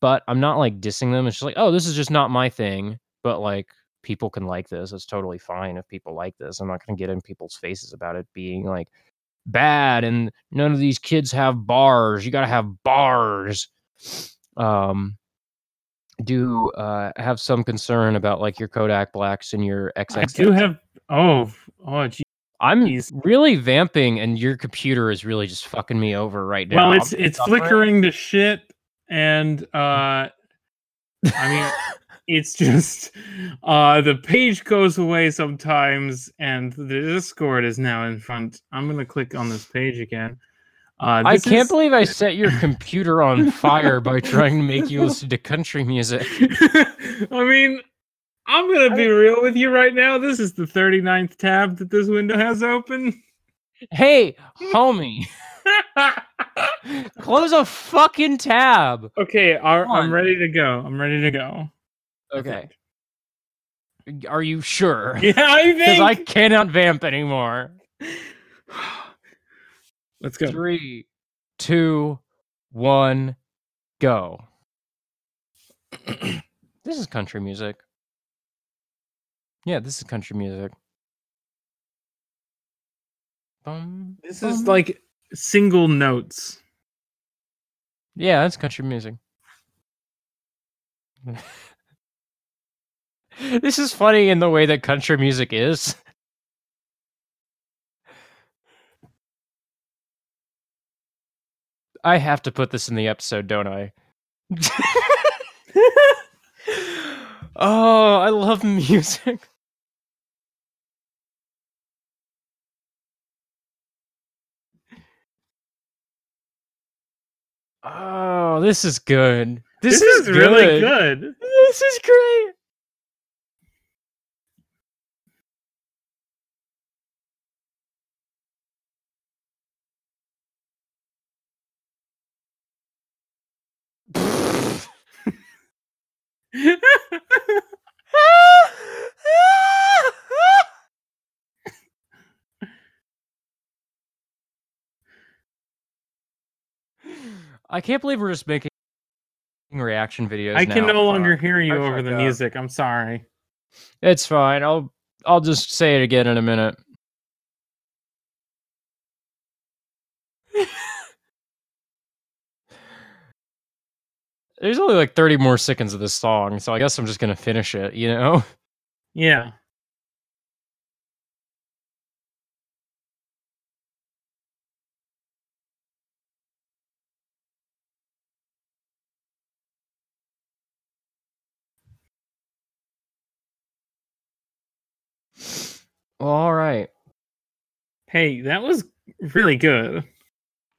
but I'm not like dissing them. It's just like, oh, this is just not my thing. But like people can like this. It's totally fine if people like this. I'm not going to get in people's faces about it being like bad and none of these kids have bars. You got to have bars. Um do uh have some concern about like your Kodak Blacks and your XX. I do have. Oh, oh, gee. I'm Jeez. really vamping and your computer is really just fucking me over right now. Well, it's it's suffering. flickering to shit, and uh, I mean, it's just uh, the page goes away sometimes, and the Discord is now in front. I'm gonna click on this page again. Uh, I can't is- believe I set your computer on fire by trying to make you listen to country music. I mean, I'm gonna be real with you right now. This is the 39th tab that this window has open. Hey, homie, close a fucking tab. okay, are, I'm ready to go. I'm ready to go. Okay. Are you sure? Yeah, I Because. I cannot vamp anymore. Let's go. Three, two, one, go. this is country music. Yeah, this is country music. Bum, This is like single notes. Yeah, that's country music. this is funny in the way that country music is. I have to put this in the episode, don't I? oh, I love music. Oh, this is good. This, This, is, really good. This is great. I can't believe we're just making reaction videos. I can now. no longer Fuck. hear you I over the up. music. I'm sorry. It's fine. I'll I'll just say it again in a minute. There's only like 30 more seconds of this song, so I guess I'm just gonna finish it, you know? Yeah. Well, all right. Hey, that was really good.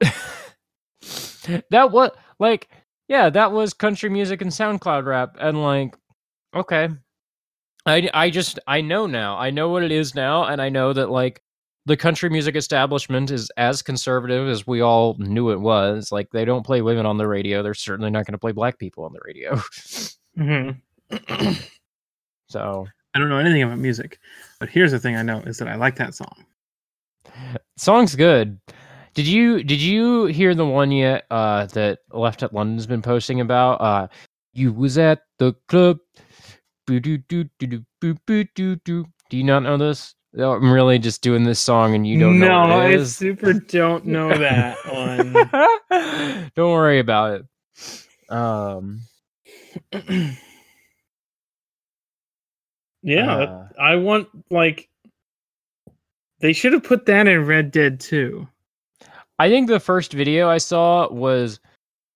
that was like yeah that was country music and soundcloud rap and like okay. I i just i know now. I know what it is now and i know that like the country music establishment is as conservative as we all knew it was. Like they don't play women on the radio. They're certainly not going to play black people on the radio. Hmm so I don't know anything about music, but here's the thing I know is that I like that song. song's good. Did you did you hear the one yet uh that left at london's been posting about? Uh you was at the club. Do you not know this? No, i'm really just doing this song and you don't know no, what I super don't know that one. don't worry about it. Um yeah, uh, I want like they should have put that in Red Dead 2. I think the first video I saw was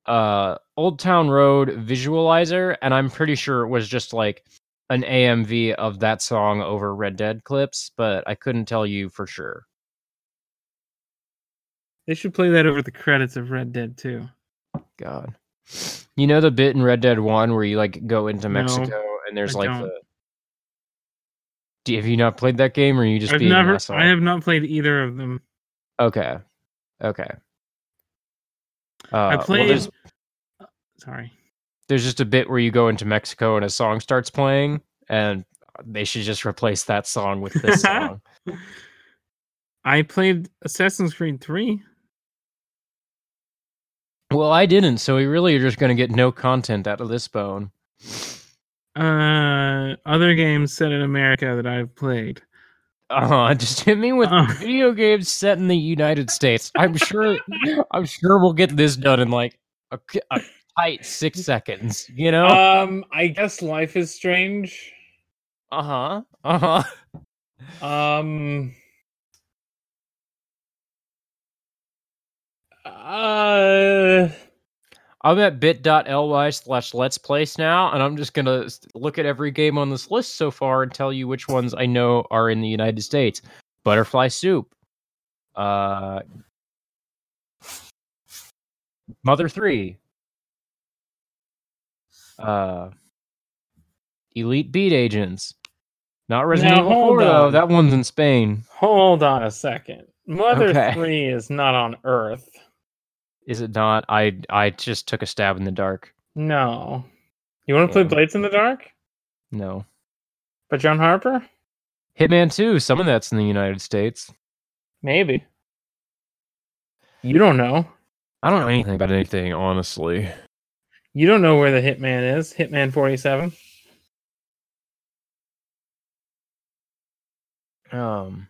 uh Old Town Road visualizer, and I'm pretty sure it was just like an AMV of that song over Red Dead clips, but I couldn't tell you for sure. They should play that over the credits of Red Dead 2. God. You know the bit in Red Dead 1 where you like go into No, Mexico and there's I like don't. the Do, have you not played that game or are you just I've never? I have not played either of them. Okay. Okay. Uh, I well, played there's Sorry. there's just a bit where you go into Mexico and a song starts playing, and they should just replace that song with this song. I played Assassin's Creed 3. well, I didn't, so we really are just going to get no content out of this bone. Uh other games set in America that I've played. Uh, just hit me with Uh. video games set in the United States. I'm sure, I'm sure we'll get this done in like a, a tight six seconds. You know? Um I guess Life is Strange. Uh huh. Uh huh. Um Uh I'm at bit.ly slash let's place now, and I'm just gonna look at every game on this list so far and tell you which ones I know are in the United States. Butterfly Soup, uh, Mother Three. Uh, Elite Beat Agents. Not Resident Now, Evil hold 4 though. That one's in Spain. Hold on a second. Mother Okay. 3 is not on Earth. Is it not? I I just took a stab in the dark. No. You want to play Blades in the Dark? No. But John Harper? Hitman 2, some of that's in the United States. Maybe. You don't know. I don't know anything about anything, honestly. You don't know where the Hitman is. Hitman 47. Um,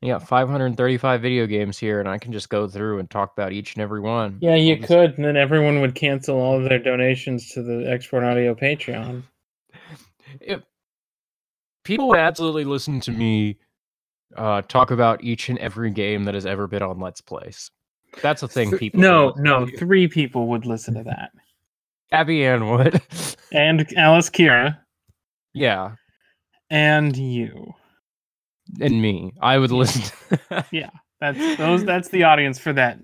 you got 535 video games here, and I can just go through and talk about each and every one. Yeah, you just- could, and then everyone would cancel all of their donations to the Export Audio Patreon. If people would absolutely listen to me uh, talk about each and every game that has ever been on Let's Plays. That's a thing people. No, no, to. three people would listen to that. Abby Ann would. And Alice Kira yeah, and you. And me. I would listen. To That's those that's the audience for that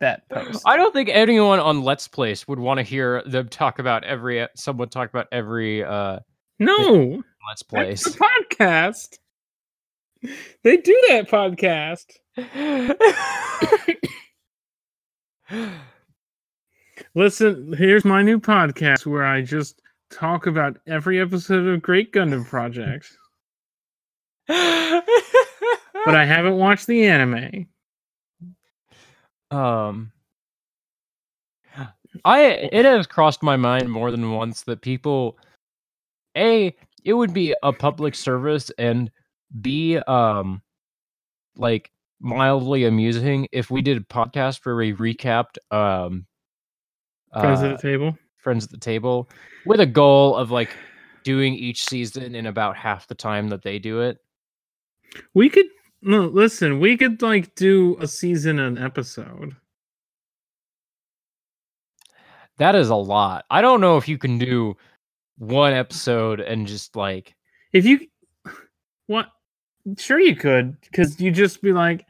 that post. I don't think anyone on Let's Place would want to hear them talk about every someone talk about every uh no. Let's That's Place. podcast. They do that podcast. Listen, here's my new podcast where I just talk about every episode of Great Gundam Project. But I haven't watched the anime. um I it has crossed my mind more than once that people a it would be a public service and b um like mildly amusing if we did a podcast where we recapped um Friends uh, at the table. friends at the table with a goal of like doing each season in about half the time that they do it. We could no listen, we could like do a season an episode. That is a lot. I don't know if you can do one episode and just like If you what sure you could, because you just be like,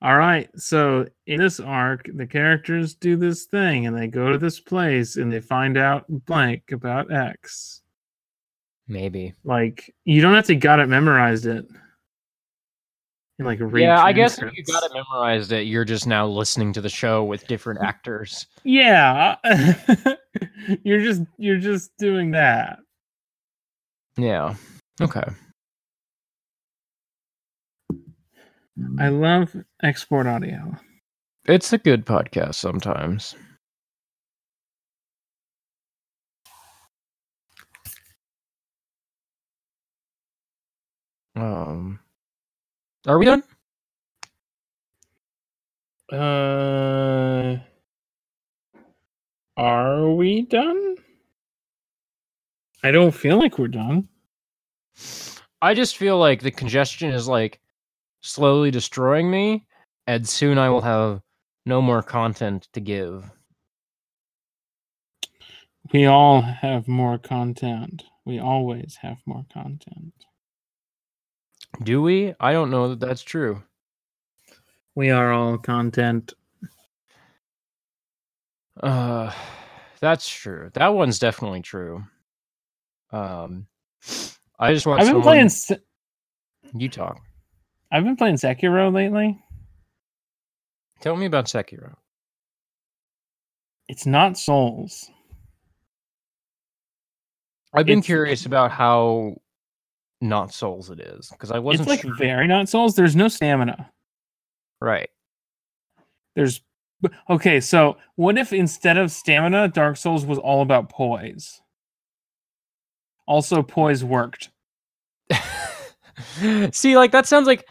all right, so in this arc, the characters do this thing and they go to this place and they find out blank about X. maybe. Like you don't have to got it memorized it. And like read yeah, I guess if you got it memorized it, you're just now listening to the show with different actors. Yeah. you're just you're just doing that. Yeah. Okay. I love export audio. It's a good podcast sometimes. Um Are we done? Uh Are we done? I don't feel like we're done. I just feel like the congestion is like slowly destroying me, and soon I will have no more content to give. We all have more content. We always have more content. Do we? I don't know that that's true. We are all content. Uh, that's true. That one's definitely true. Um, I just want I've been playing Se- You talk. I've been playing Sekiro lately. Tell me about Sekiro. It's not Souls. I've been It's- curious about how not Souls it is because I wasn't It's like sure. very not Souls. There's no stamina. right. There's okay. So what if instead of stamina, Dark Souls was all about poise? Also, poise worked. See, like that sounds like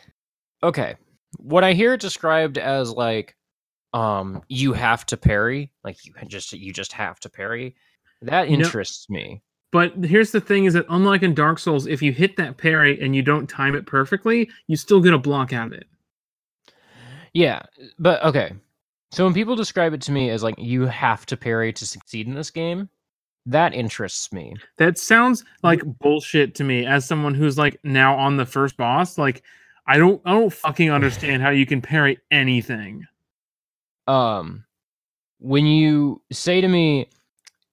okay. What I hear it described as like um you have to parry, like you just you just have to parry, that interests me. But here's the thing: is that unlike in Dark Souls, if you hit that parry and you don't time it perfectly, you still get a block out of it. Yeah, but okay. So when people describe it to me as like you have to parry to succeed in this game, that interests me. That sounds like bullshit to me as someone who's like now on the first boss. Like, I don't, I don't fucking understand how you can parry anything. Um when you say to me,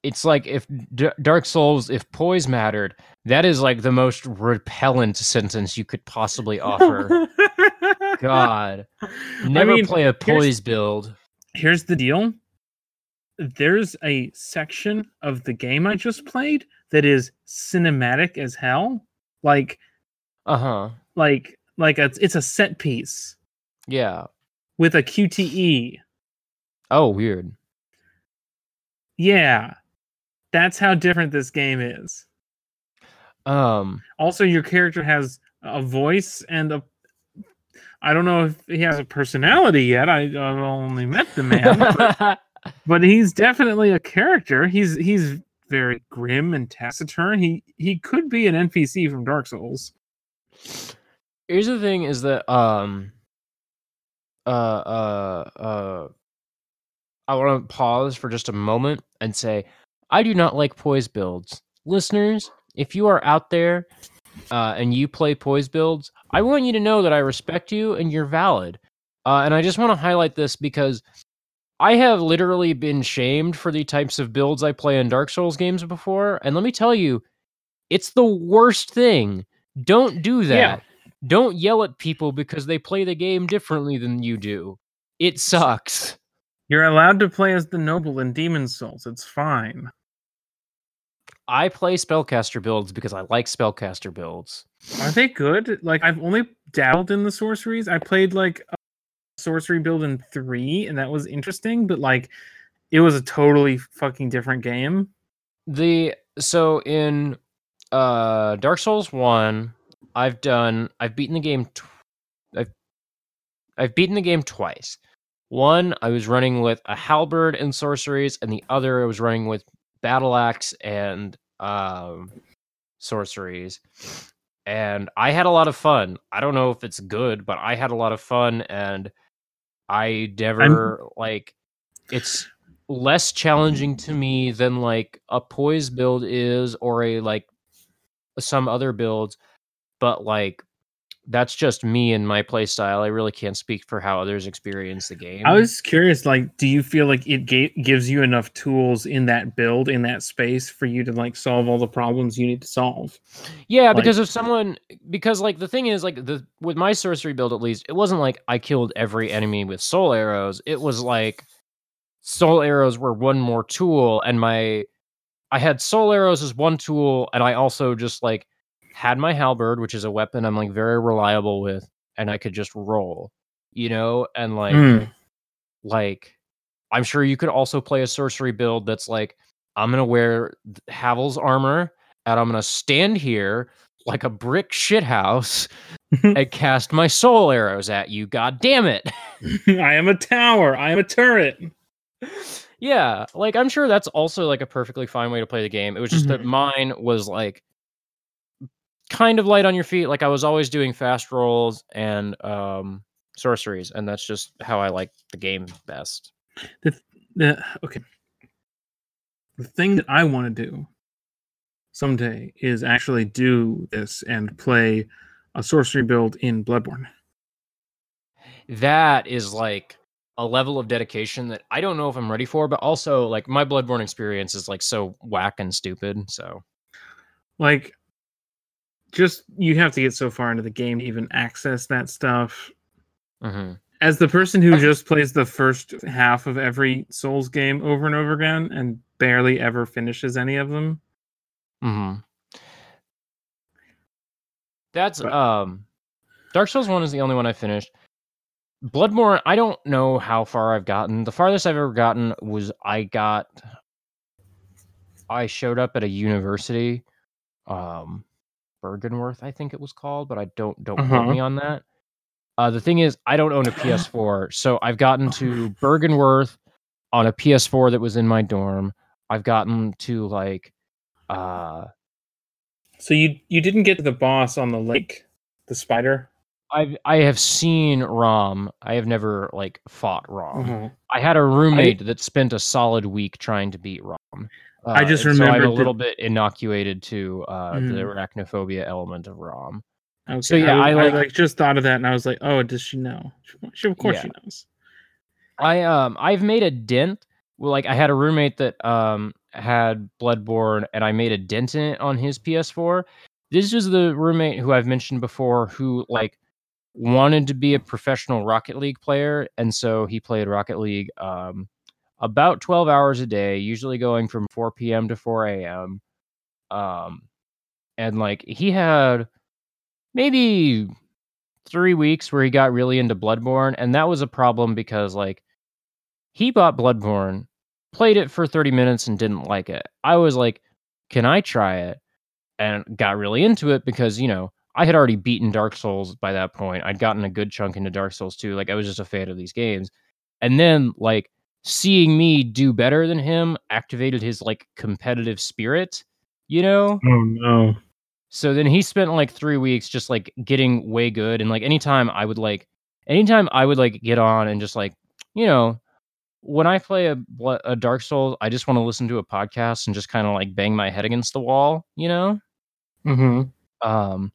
it's like if D- Dark Souls, if poise mattered, that is like the most repellent sentence you could possibly offer. God, never mean, play a poise build. Here's the deal. There's a section of the game I just played that is cinematic as hell. Like Uh huh. like like a, it's a set piece Yeah. with a QTE. Oh, weird. Yeah. That's how different this game is. Um. Also your character has a voice and a I don't know if he has a personality yet. I, I've only met the man, but, but he's definitely a character. He's he's very grim and taciturn. He he could be an NPC from Dark Souls. Here's the thing: is that um, uh, uh, uh, I want to pause for just a moment and say, I do not like poise builds, listeners. If you are out there uh, and you play poise builds, I want you to know that I respect you and you're valid. Uh, and I just want to highlight this because I have literally been shamed for the types of builds I play in Dark Souls games before. And let me tell you, it's the worst thing. Don't do that. Yeah. Don't yell at people because they play the game differently than you do. It sucks. You're allowed to play as the noble in Demon's Souls. It's fine. I play spellcaster builds because I like spellcaster builds. Are they good? Like I've only dabbled in the sorceries. I played like a sorcery build in three, and that was interesting. But like, it was a totally fucking different game. The so in uh Dark Souls 1, I've done I've beaten the game tw- I've I've beaten the game twice. One, I was running with a halberd and sorceries, and the other I was running with battle axe and um sorceries. And I had a lot of fun. I don't know if it's good, but I had a lot of fun and I never like it's less challenging to me than like a poise build is or a like some other builds but like that's just me and my play style i really can't speak for how others experience the game I was curious, like, do you feel like it ga- gives you enough tools in that build, in that space, for you to like solve all the problems you need to solve? yeah like- because if someone because like the thing is like the with my sorcery build at least it wasn't like i killed every enemy with soul arrows it was like soul arrows were one more tool and my i had soul arrows as one tool and i also just like had my halberd which is a weapon i'm like very reliable with and i could just roll you know and like Hmm. like i'm sure you could also play a sorcery build that's like i'm gonna wear havel's armor and i'm gonna stand here like a brick shithouse and cast my soul arrows at you god damn it I am a tower. I am a turret. yeah like i'm sure that's also like a perfectly fine way to play the game it was just that Mhm. mine was like kind of light on your feet like i was always doing fast rolls and um sorceries and that's just how i like the game best The, okay. The thing that I want to do someday is actually do this and play a sorcery build in Bloodborne. that is like a level of dedication that I don't know if I'm ready for, but also like my Bloodborne experience is like so whack and stupid. So Like, just you have to get so far into the game to even access that stuff. mhm. As the person who just plays the first half of every Souls game over and over again and barely ever finishes any of them, Mhm. that's But- um Dark Souls 1 is the only one I finished. Bloodborne, I don't know how far I've gotten. The farthest I've ever gotten was I got I showed up at a university um Byrgenwerth, I think it was called, but I don't don't quote Uh-huh. me on that. Uh, the thing is, I don't own a PS4, so I've gotten to Byrgenwerth on a PS4 that was in my dorm. I've gotten to like, uh, so you you didn't get to the boss on the lake, the spider. I've I have seen Rom. I have never like fought Rom. Uh-huh. I had a roommate that spent a solid week trying to beat Rom. Uh, I just and so I'm a little bit inoculated to uh, the Mm. arachnophobia element of Rom. Okay. So, yeah, I, I I, like- like just thought of that and I was like, oh, does she know? She, of course Yeah. she knows. I um I've made a dent well, like I had a roommate that um had Bloodborne, and I made a dent in it on his PS4. This was the roommate who I've mentioned before, who like wanted to be a professional Rocket League player, and so he played Rocket League um about 12 hours a day, usually going from 4 p.m. to 4 a.m. Um, and like he had maybe three weeks where he got really into Bloodborne, and that was a problem because like he bought Bloodborne, played it for 30 minutes and didn't like it. I was like, can I try it? And got really into it because, you know, I had already beaten Dark Souls by that point. I'd gotten a good chunk into Dark Souls too. Like I was just a fan of these games. And then like seeing me do better than him activated his like competitive spirit, you know? Oh no. So then he spent like three weeks just like getting way good. And like anytime I would like, anytime I would like get on and just like, you know, when I play a, a Dark Souls, I just want to listen to a podcast and just kind of like bang my head against the wall, you know? Mm-hmm. Um,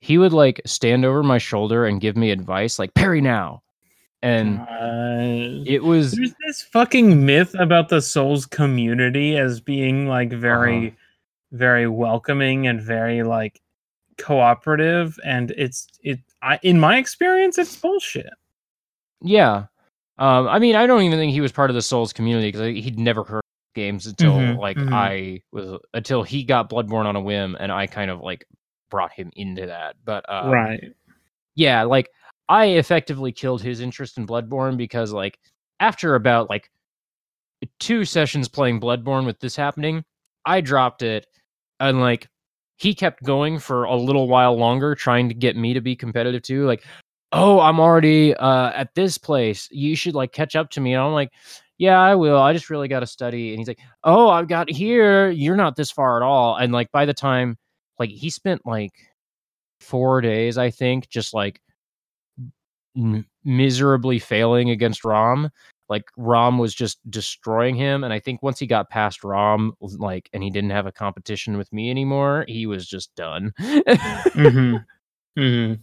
he would like stand over my shoulder and give me advice, like parry now. And Uh, it was, There's this fucking myth about the Souls community as being like very, Uh-huh. very welcoming and very like cooperative, and it's it. I in my experience, it's bullshit. yeah. Um, I mean, I don't even think he was part of the Souls community because he'd never heard games until Mhm, like mhm. I was until he got Bloodborne on a whim, and I kind of like brought him into that. But uh, right. yeah, like I effectively killed his interest in Bloodborne because like after about like two sessions playing Bloodborne with this happening, I dropped it and like he kept going for a little while longer trying to get me to be competitive too like oh i'm already uh at this place. You should like catch up to me. And i'm like yeah i will. I just really got to study. And he's like oh i've got here. You're not this far at all. And like by the time like he spent like four days i think just like m- miserably failing against rom like rom was just destroying him and i think once he got past rom like and he didn't have a competition with me anymore he was just done Mm-hmm. Mm-hmm.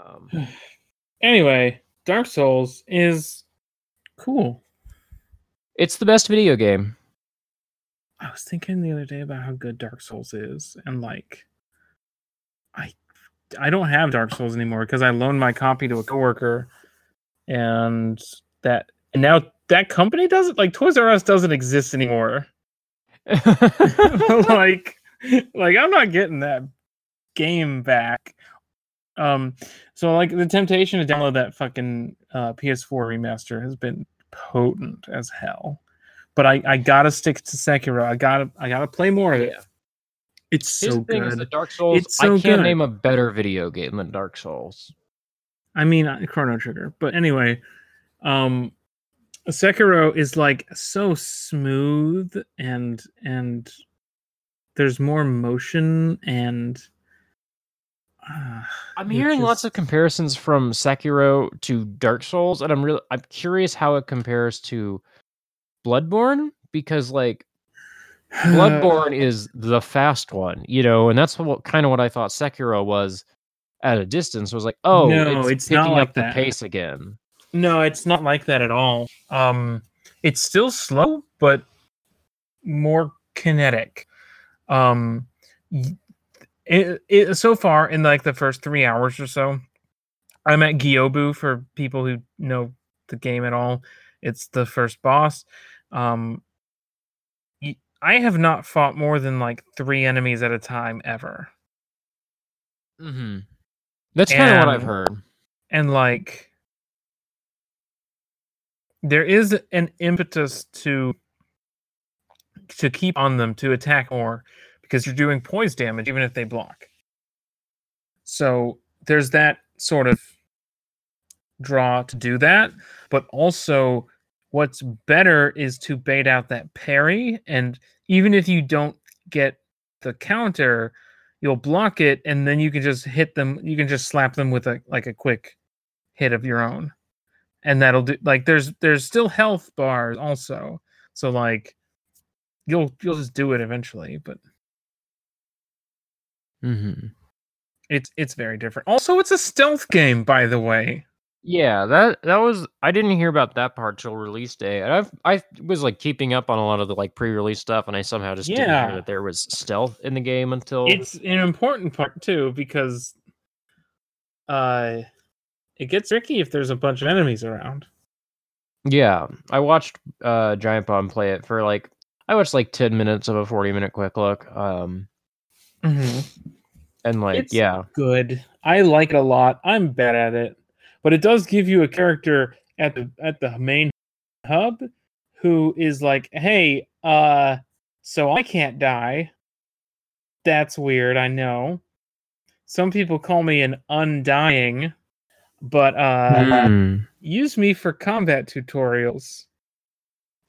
um, Anyway, Dark Souls is cool. it's the best video game I was thinking the other day about how good Dark Souls is, and like, I don't have Dark Souls anymore because I loaned my copy to a coworker, and that and now that company doesn't like Toys R Us doesn't exist anymore. like, like I'm not getting that game back. Um, so like the temptation to download that fucking uh, PS4 remaster has been potent as hell. But I, I gotta stick to Sekiro. I gotta I gotta play more of it. Yeah. It's His so thing is good. that Dark Souls. It's so I can't good. name a better video game than Dark Souls. I mean uh, Chrono Trigger. But anyway, um Sekiro is like so smooth and and there's more motion and uh, I'm hearing lots of comparisons from Sekiro to Dark Souls, and I'm really I'm curious how it compares to Bloodborne because like Bloodborne is the fast one, you know, and that's what kind of what I thought Sekiro was at a distance. Was like, oh, No, it's, it's not picking like up the that. pace again. No, it's not like that at all. Um, it's still slow, but more kinetic. Um, it, it, so far in like the first three hours or so, I'm at Gyobu for people who know the game at all. It's the first boss. Um, I have not fought more than like three enemies at a time ever. Mm-hmm. That's kind of what I've heard. and like there is an impetus to to keep on them to attack more because you're doing poise damage even if they block so there's that sort of draw to do that but also what's better is to bait out that parry and even if you don't get the counter you'll block it and then you can just hit them you can just slap them with a like a quick hit of your own. And that'll do like there's there's still health bars also. So like you'll you'll just do it eventually but Mm-hmm. it's it's very different. Also it's a stealth game by the way Yeah, that that was I didn't hear about that part till release day. And I've I was like keeping up on a lot of the like pre-release stuff and I somehow just didn't Yeah. hear that there was stealth in the game until It's an important part too because uh it gets tricky if there's a bunch of enemies around. Yeah. I watched uh Giant Bomb play it for like I watched like 10 minutes of a 40 minute quick look. Um and like It's- yeah. Good. I like it a lot. I'm bad at it. But it does give you a character at the at the main hub who is like, "Hey, uh so I can't die." That's weird, I know. Some people call me an undying, but uh Hmm. use me for combat tutorials.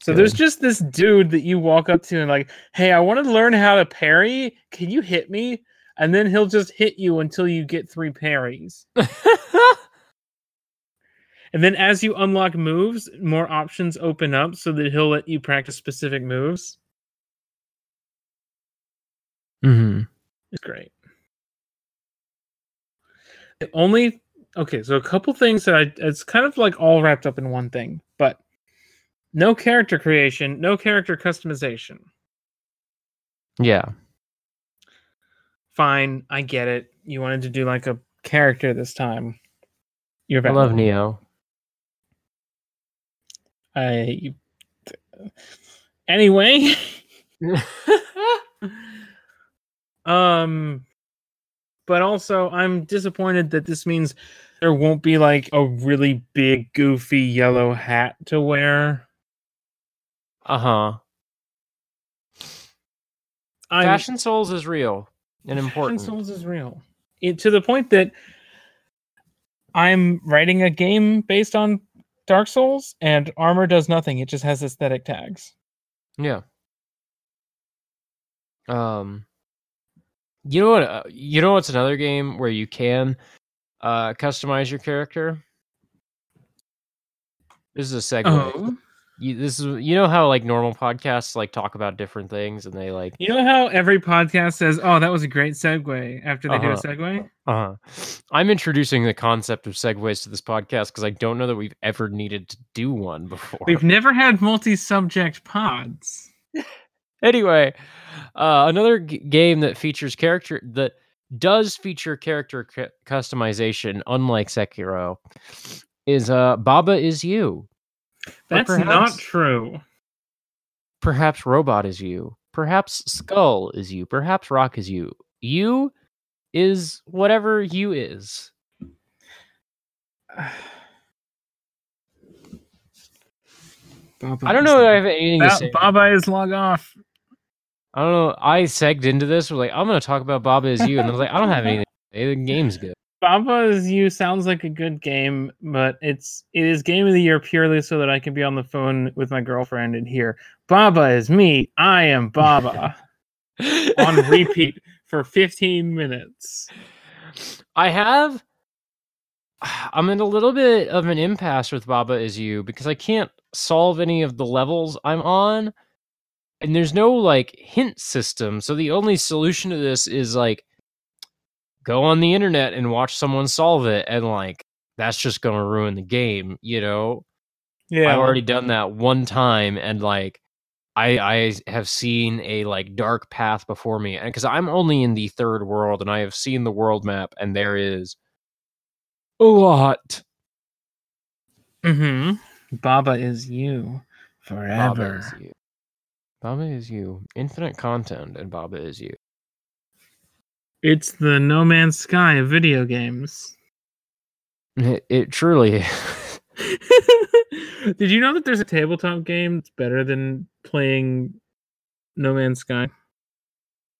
So there's just this dude that you walk up to and like, hey, I want to learn how to parry. Can you hit me? And then he'll just hit you until you get three parries. And then as you unlock moves, more options open up so that he'll let you practice specific moves. Mm-hmm. It's great. The only okay, so a couple things that I it's kind of like all wrapped up in one thing, but no character creation, no character customization. Yeah. Fine, I get it. You wanted to do like a character this time. You're I love. Neo. I anyway, um but also I'm disappointed that this means there won't be like a really big goofy yellow hat to wear. uh-huh. I'm, Fashion Souls is real and important. Fashion. Souls is real. It, to the point that I'm writing a game based on Dark Souls and armor does nothing. It just has aesthetic tags. Yeah. Um you know what uh, you know what's another game where you can uh customize your character? This is a segue. Oh. You, this is you know how like normal podcasts like talk about different things and they like You know how every podcast says, "Oh, that was a great segue" after they do a Uh-huh. segue? uh I'm introducing the concept of segues to this podcast because I don't know that we've ever needed to do one before. We've never had multi-subject pods. anyway, uh, another g- game that features character that does feature character cu- customization, unlike Sekiro, is uh, Baba is you. Or That's not true. Perhaps Robot is you. Perhaps Skull is you. Perhaps Rock is you. You is whatever you is. Baba I don't know. If I have anything to say. Baba is log off. I don't know. I segged into this. We're like, I'm going to talk about Baba is you, and I was like, I don't have anything. to say. The game's good. Baba is you sounds like a good game, but it's it is game of the year purely so that I can be on the phone with my girlfriend and hear Baba is me. I am Baba on repeat for 15 minutes. I have. I'm in a little bit of an impasse with Baba is you because I can't solve any of the levels I'm on, and there's no like hint system. So the only solution to this is like go on the internet and watch someone solve it, and like that's just gonna ruin the game, you know. Yeah. I've already done that one time, and like I I have seen a like dark path before me, and because I'm only in the third world, and I have seen the world map, and there is a lot. Mhm. Baba is you Baba forever. is you. Baba is you. Infinite content, and Baba is you. It's the No Man's Sky of video games. It, it truly. Did you know that there's a tabletop game that's better than playing No Man's Sky?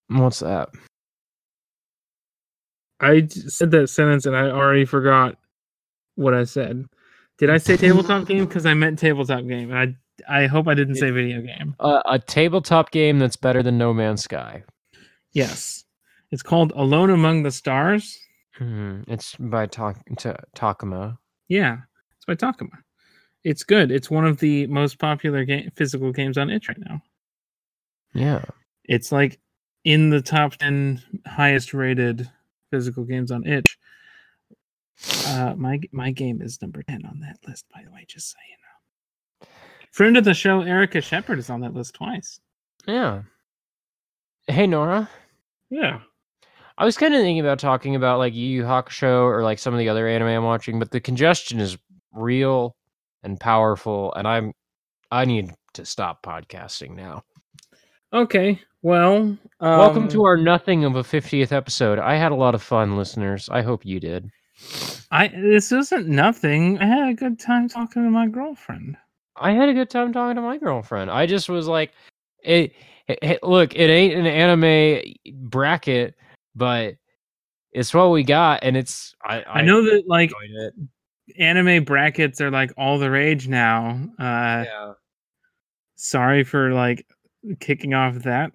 What's that? I said that sentence and I already forgot what I said. Did I say tabletop game? Because I meant tabletop game. And I I hope I didn't say video game. Uh, a tabletop game that's better than No Man's Sky. Yes. It's called Alone Among the Stars. Hmm, It's by Ta- Ta- Takuma. Yeah, it's by Takuma. It's good. It's one of the most popular game, physical games on itch right now. Yeah. It's like in the top 10 highest rated physical games on itch. Uh, my my game is number ten on that list, by the way, just so you know. Friend of the show, Erica Shepard, is on that list twice. Yeah. Hey Nora. Yeah. I was kind of thinking about talking about like Yu Yu Hakusho or like some of the other anime I'm watching, but the congestion is real and powerful, and I'm I need to stop podcasting now. Okay. Well, um, Welcome to our nothing of a 50th episode. I had a lot of fun, listeners. I hope you did. I this isn't nothing. I had a good time talking to my girlfriend. I had a good time talking to my girlfriend. I just was like, it, it- it- look, it ain't an anime bracket, but it's what we got, and it's I I, know that like it. anime brackets are like all the rage now. Uh yeah. sorry for like kicking off that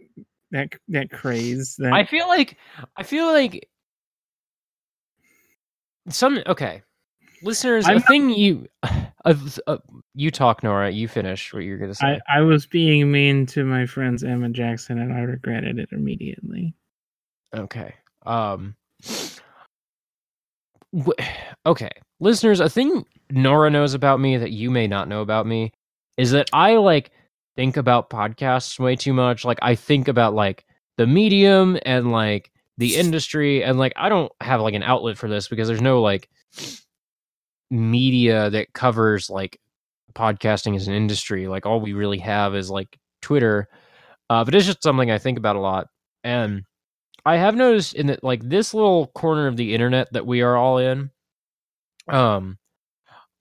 that that craze. That I feel like I feel like some okay. Listeners, I'm a not- thing you uh, uh, you talk Nora, you finish what you're going to say. I, I was being mean to my friends Emma Jackson and I regretted it immediately. Okay. Um okay. Listeners, a thing Nora knows about me that you may not know about me is that I like think about podcasts way too much. Like I think about like the medium and like the industry and like I don't have like an outlet for this because there's no like media that covers like podcasting as an industry. Like all we really have is like Twitter. Uh, but it's just something I think about a lot. And I have noticed in that like this little corner of the internet that we are all in, um,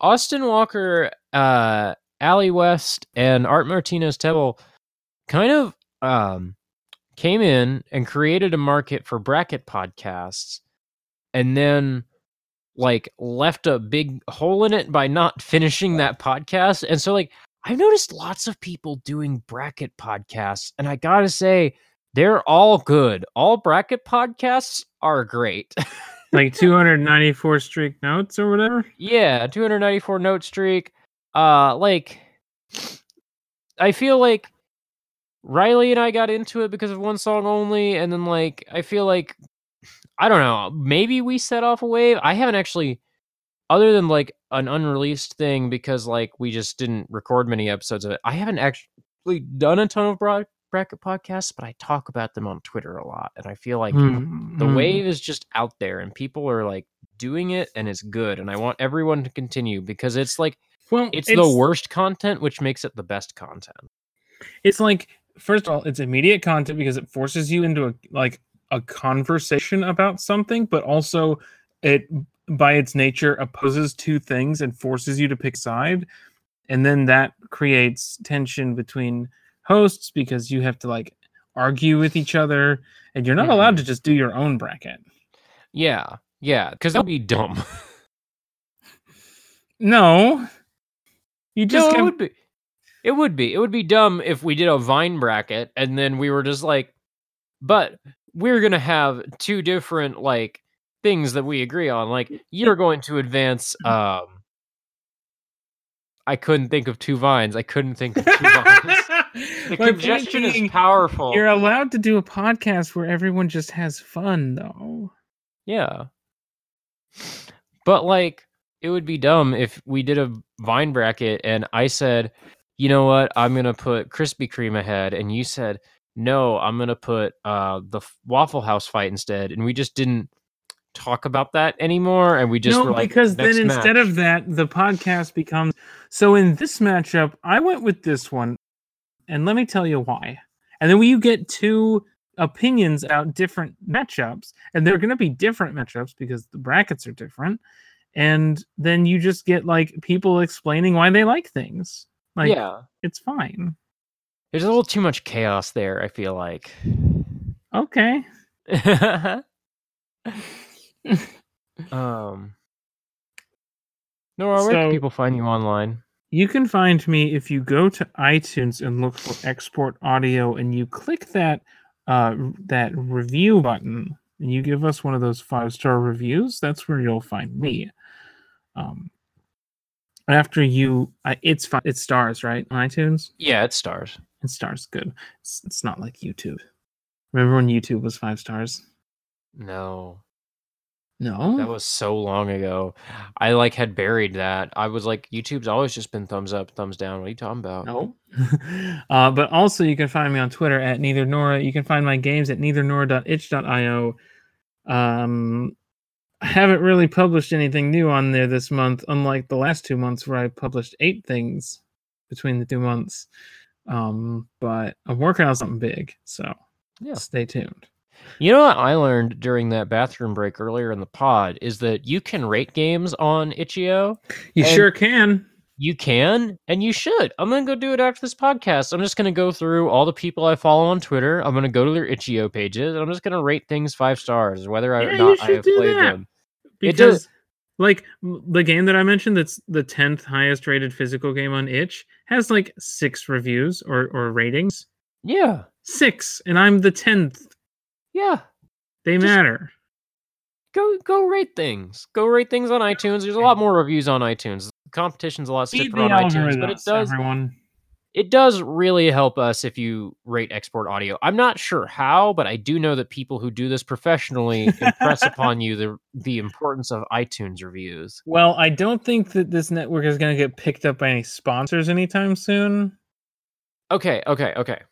Austin Walker, uh, Ali West, and Art Martinez Tebbel kind of um came in and created a market for bracket podcasts, and then like left a big hole in it by not finishing that podcast. And so like I've noticed lots of people doing bracket podcasts, and I gotta say, they're all good. All bracket podcasts are great. Like 294 streak notes or whatever. yeah, 294 note streak. Uh like I feel like Riley and I got into it because of one song only, and then like I feel like I don't know, maybe we set off a wave. I haven't actually other than like an unreleased thing because like we just didn't record many episodes of it. I haven't actually done a ton of broad bracket podcasts, but I talk about them on Twitter a lot, and I feel like Hmm, the hmm. wave is just out there, and people are like doing it, and it's good, and I want everyone to continue because it's like Well, it's, the worst content, which makes it the best content. It's like first of all, it's immediate content because it forces you into a like a conversation about something, but also it by its nature opposes two things and forces you to pick side, and then that creates tension between hosts because you have to like argue with each other, and you're not allowed to just do your own bracket. Yeah, yeah, because that would be dumb. No, you no, just it would be. It would be. It would be dumb if we did a Vine bracket and then we were just like, but we're gonna have two different like things that we agree on. Like you're going to advance. Um, I couldn't think of two vines. I couldn't think of two vines. The My congestion being, is powerful. You're allowed to do a podcast where everyone just has fun, though. Yeah. But like it would be dumb if we did a Vine bracket and I said, "You know what? I'm going to put Krispy Kreme ahead." And you said, "No, I'm going to put uh the Waffle House fight instead." And we just didn't talk about that anymore and we just no, were like because then "Next instead match." of that, the podcast becomes. So in this matchup, I went with this one, and let me tell you why. And then you get two opinions about different matchups, and they're going to be different matchups because the brackets are different. And then you just get like people explaining why they like things. Like, yeah. it's fine. There's a little too much chaos there, I feel like. Okay. um Nora, where can people find you online? You can find me if you go to iTunes and look for export audio and you click that uh that review button and you give us one of those five star reviews, that's where you'll find me. Um after you uh, it's fi- it's stars, right? On iTunes? Yeah, it's stars. It's stars good. It's, it's not like YouTube. Remember when YouTube was five stars? No. No. That was so long ago. I like had buried that. I was like, YouTube's always just been thumbs up, thumbs down. What are you talking about? No. uh, but also, you can find me on Twitter at neither Nora. You can find my games at neithernora.itch.io. Um, I haven't really published anything new on there this month, unlike the last two months where I published eight things between the two months. Um, but I'm working on something big, so Yeah. stay tuned. You know what I learned during that bathroom break earlier in the pod is that you can rate games on itch.io. You sure can. You can and you should. I'm gonna go do it after this podcast. I'm just gonna go through all the people I follow on Twitter. I'm gonna go to their itch.io pages and I'm just gonna rate things five stars, whether or Yeah, you not I have do played that. them. It because does- like the game that I mentioned that's the 10th highest rated physical game on itch has like 6 reviews or or ratings. Yeah, 6 and I'm the 10th. Yeah. They Just- matter. Go go rate things. Go rate things on iTunes. There's a lot more reviews on iTunes. The competition's a lot stiffer on iTunes, but it does everyone. it does really help us if you rate export audio. I'm not sure how, but I do know that people who do this professionally impress upon you the the importance of iTunes reviews. Well, I don't think that this network is going to get picked up by any sponsors anytime soon. Okay, okay, okay.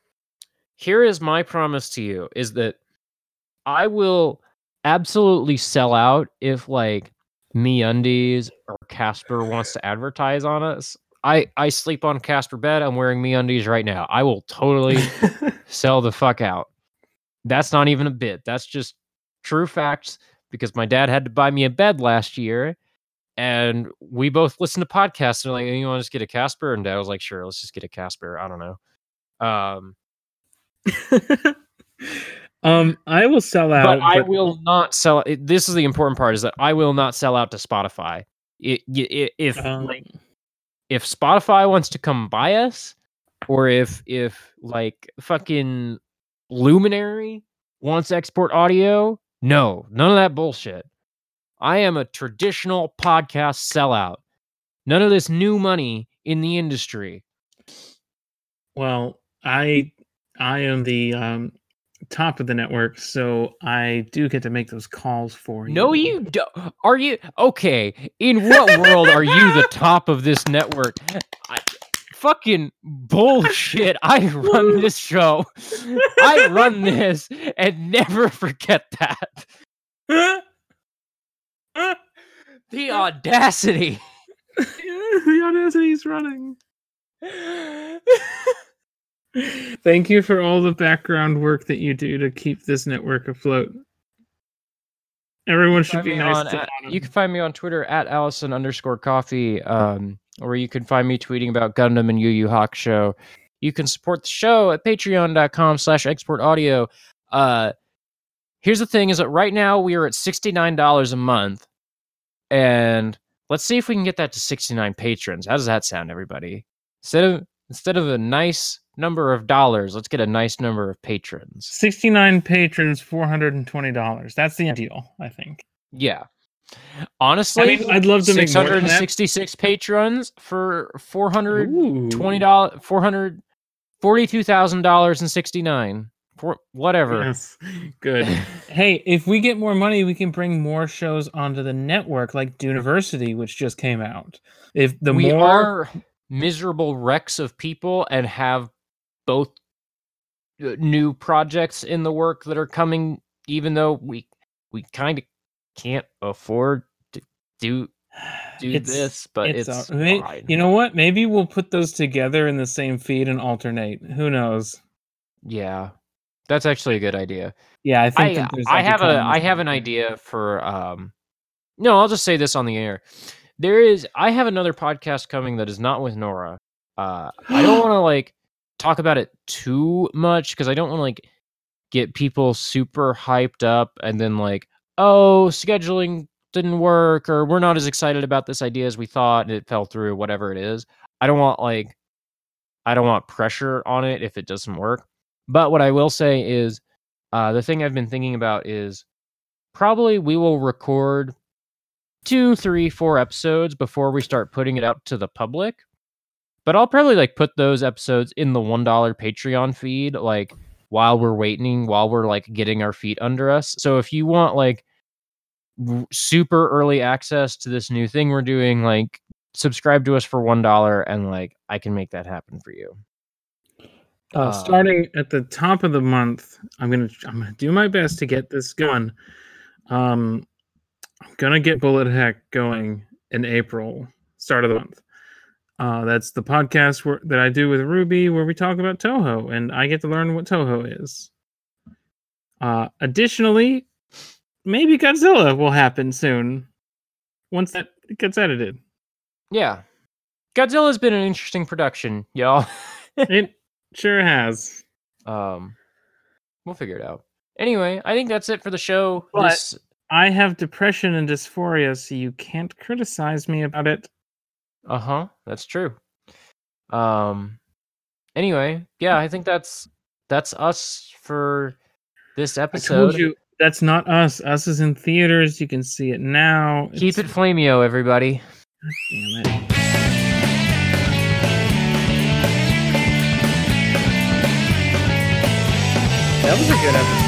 Here is my promise to you is that I will absolutely sell out if like MeUndies or Casper wants to advertise on us. I I sleep on Casper bed. I'm wearing MeUndies right now. I will totally sell the fuck out. That's not even a bit. That's just true facts because my dad had to buy me a bed last year and we both listened to podcasts and like, you want to just get a Casper? And dad was like, sure, let's just get a Casper. I don't know. Um, um, I will sell out. but I will not sell. This is the important part is that I will not sell out to Spotify. It, it, if um, like if Spotify wants to come buy us, or if if like fucking Luminary wants export audio, no, none of that bullshit. I am a traditional podcast sellout. None of this new money in the industry. Well, I I am the um top of the network, so I do get to make those calls for you. No, you don't. Are you okay? In what world are you the top of this network? I, fucking bullshit. I run this show. I run this and never forget that. The audacity. the audacity is running. Thank you for all the background work that you do to keep this network afloat. Everyone should be nice on to at- you can find me on Twitter at Allison underscore coffee, um, or you can find me tweeting about Gundam and Yu Yu Hakusho. You can support the show at patreon.com slash export audio. Uh, here's the thing is that right now we are at $69 a month. And let's see if we can get that to 69 patrons. How does that sound, everybody? Instead of instead of a nice number of dollars, let's get a nice number of patrons. 69 patrons, $420. That's the ideal, I think. Yeah. Honestly, I mean, I'd love to make more 666 patrons for $420, four hundred forty-two thousand dollars and sixty-nine. For whatever. Yes. Good. hey, if we get more money, we can bring more shows onto the network, like University, which just came out. If the we more are miserable wrecks of people and have both uh, new projects in the work that are coming, even though we we kind of can't afford to do do It's- this, but it's, it's, all- may- you know what? Maybe we'll put those together in the same feed and alternate. Who knows? yeah, that's actually a good idea. Yeah, I think I, I have a I have an idea for um no I'll just say this on the air there is I have another podcast coming that is not with Nora uh I don't want to like talk about it too much because I don't want to like get people super hyped up and then like oh scheduling didn't work or we're not as excited about this idea as we thought and it fell through whatever it is I don't want like I don't want pressure on it if it doesn't work but what I will say is uh, the thing I've been thinking about is probably we will record two, three, four episodes before we start putting it out to the public. But I'll probably like put those episodes in the one dollar Patreon feed, like while we're waiting, while we're like getting our feet under us. So if you want like super early access to this new thing we're doing, like subscribe to us for one dollar, and like I can make that happen for you. Uh, Uh, starting at the top of the month, I'm gonna I'm gonna do my best to get this going. Um, I'm gonna get Bullet Heck going in April, start of the month. Uh, that's the podcast where, that I do with Ruby, where we talk about Touhou, and I get to learn what Touhou is. Uh, additionally, maybe Godzilla will happen soon once that gets edited. Yeah, Godzilla's been an interesting production, y'all. it sure has. um, we'll figure it out. Anyway, I think that's it for the show. But- This I have depression and dysphoria, so you can't criticize me about it. Uh huh. That's true. Um. Anyway, yeah, I think that's that's us for this I episode. told you that's not us. Us is in theaters. You can see it now. Keep it It's- flameo, everybody. Damn it. That was a good episode.